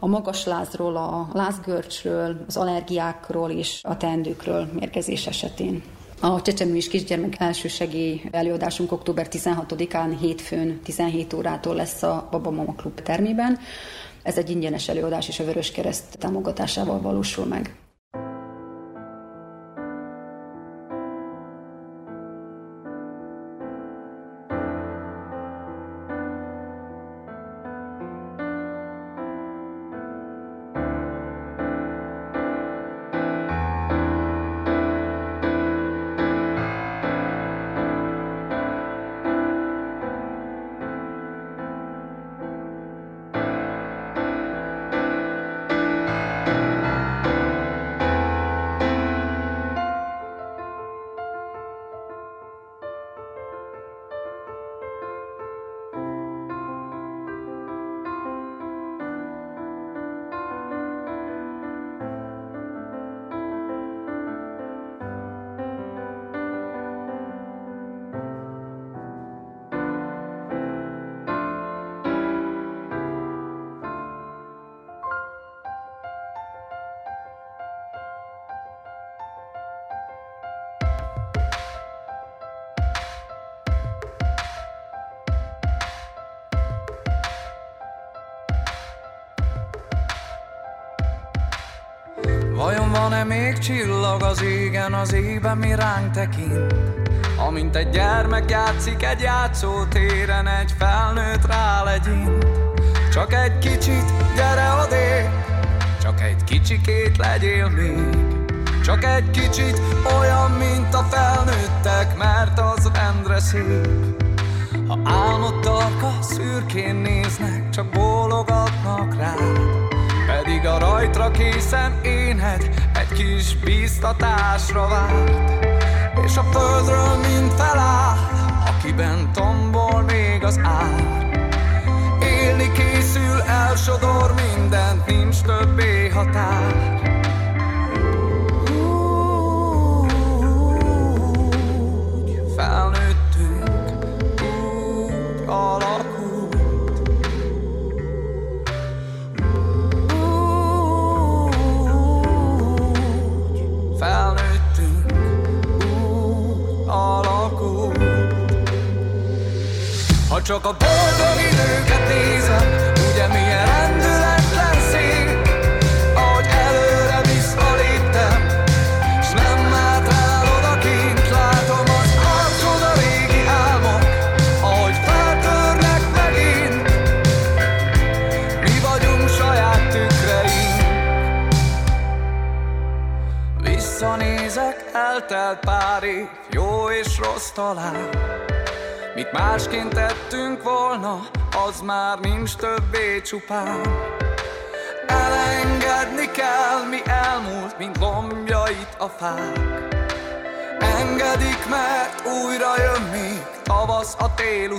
a magas lázról, a lázgörcsről, az allergiákról és a teendőkről mérgezés esetén. A csecsemő és kisgyermek elsősegély előadásunk október 16-án hétfőn 17 órától lesz a Baba Mama Klub termében. Ez egy ingyenes előadás és a Vörös Kereszt támogatásával valósul meg. Van-e még csillag az égen, az éjben mi ránk tekint? Amint egy gyermek játszik egy játszótéren, egy felnőtt rálegyint. Csak egy kicsit, gyere odé, csak egy kicsikét legyél még. Csak egy kicsit olyan, mint a felnőttek, mert az rendre szép. Ha álmodtak, a szürkén néznek, csak bólogatnak rád. Pedig a rajtra készen éned kis biztatásra várt És a földről mind feláll, akiben tombol még az ár. Élni készül, elsodor mindent, nincs többé határ csak a boldog időket nézem, ugye milyen rendületlen szép, ahogy előre visz a léptem, s nem mátrál odakint, látom az arcod a régi álmok, ahogy feltörnek megint, mi vagyunk saját tükreink. Visszanézek, eltelt pár év, jó és rossz talán, Mit másként tettünk volna, az már nincs többé csupán. Elengedni kell, mi elmúlt, mint lombjait a fák. Engedik, mert újra jön még tavasz a tél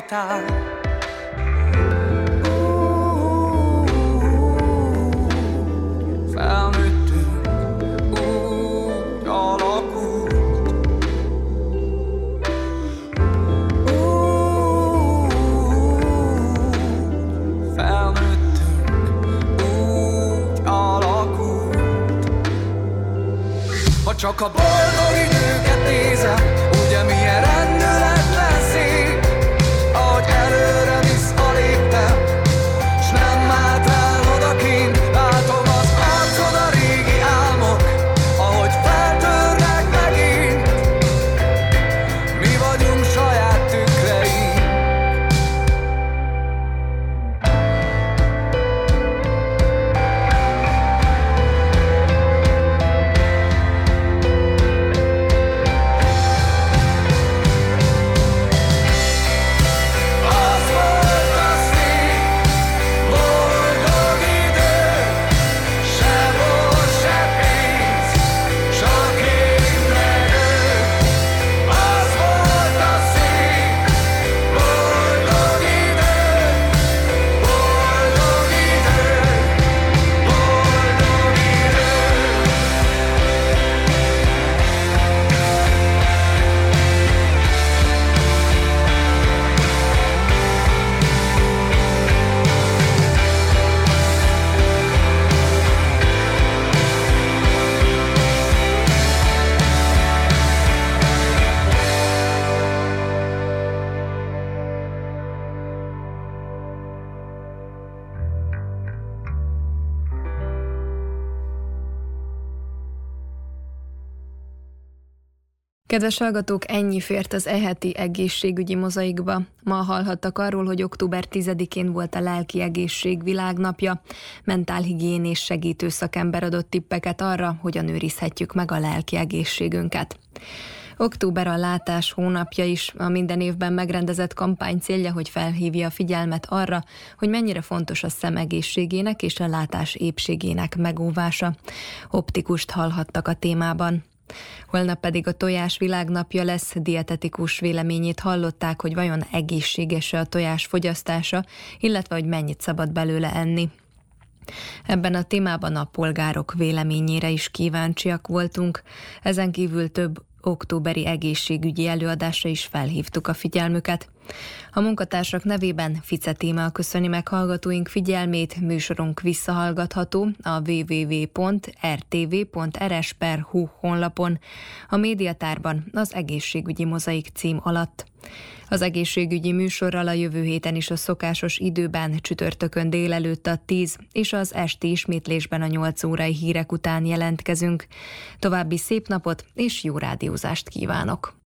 Csak a boldog időket nézem Kedves hallgatók, ennyi fért az eheti egészségügyi mozaikba. Ma hallhattak arról, hogy október 10-én volt a lelki egészség világnapja. Mentálhigiénés segítő szakember adott tippeket arra, hogyan őrizhetjük meg a lelki egészségünket. Október a látás hónapja is. A minden évben megrendezett kampány célja, hogy felhívja a figyelmet arra, hogy mennyire fontos a szem egészségének és a látás épségének megóvása. Optikust hallhattak a témában. Holnap pedig a tojás világnapja lesz, dietetikus véleményét hallották, hogy vajon egészséges a tojás fogyasztása, illetve hogy mennyit szabad belőle enni. Ebben a témában a polgárok véleményére is kíváncsiak voltunk, ezen kívül több októberi egészségügyi előadásra is felhívtuk a figyelmüket. A munkatársak nevében Fice téma köszöni meg hallgatóink figyelmét, műsorunk visszahallgatható a www.rtv.rs.hu honlapon, a médiatárban az egészségügyi mozaik cím alatt. Az egészségügyi műsorral a jövő héten is a szokásos időben csütörtökön délelőtt a 10 és az esti ismétlésben a 8 órai hírek után jelentkezünk. További szép napot és jó rádiózást kívánok!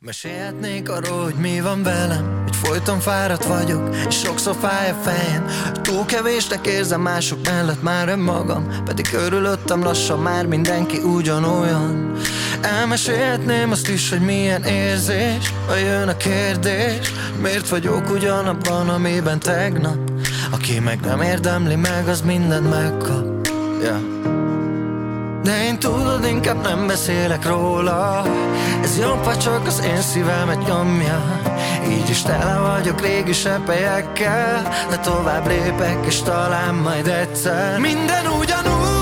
Mesélhetnék arról, hogy mi van velem? Hogy folyton fáradt vagyok, és sokszor fáj a fejem. Hogy túl kevésnek érzem mások mellett már önmagam Pedig körülöttem lassan már mindenki ugyanolyan. Elmesélhetném azt is, hogy milyen érzés Ha jön a kérdés. Miért vagyok ugyanabban, amiben tegnap? Aki meg nem érdemli meg, az mindent megkap. Yeah. De én tudod, inkább nem beszélek róla. Ez jobb, ha csak az én szívemet nyomja. Így is tele vagyok régi sepelyekkel De tovább lépek, és talán majd egyszer. Minden ugyanúgy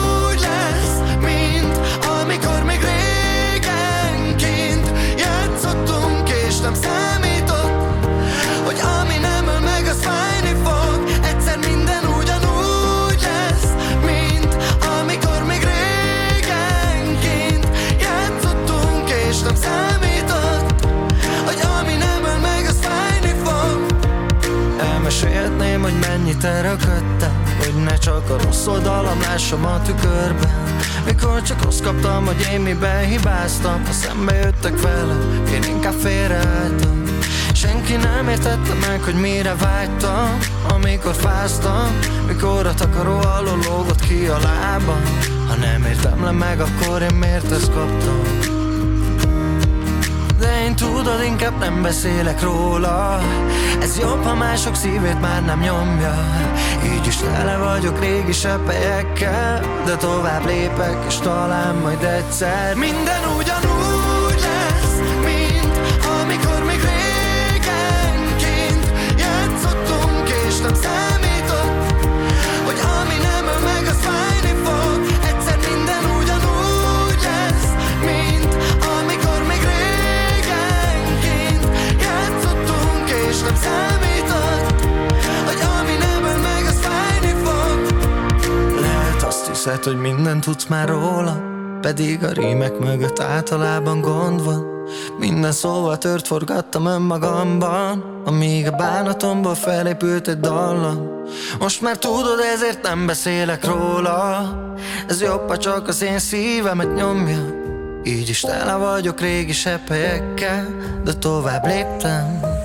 erőködtem Hogy ne csak a rossz oldalam lássam a tükörben. Mikor csak rossz kaptam, hogy én miben hibáztam Ha szembe jöttek vele, én inkább félreálltam. Senki nem értette meg, hogy mire vágytam Amikor fáztam, mikor a takaró alól lógott ki a lábam. Ha nem értem le meg, akkor én miért ezt kaptam de én tudod, inkább nem beszélek róla. Ez jobb, ha mások szívét már nem nyomja. Így is tele vagyok régi sepelyekkel De tovább lépek, és talán majd egyszer. Minden ugyanúgy hogy mindent tudsz már róla Pedig a rímek mögött általában gond van. Minden szóval tört forgattam önmagamban Amíg a bánatomból felépült egy dallam. Most már tudod, ezért nem beszélek róla. Ez jobb, ha csak az én szívemet nyomja. Így is tele vagyok régi seppelyekkel De tovább léptem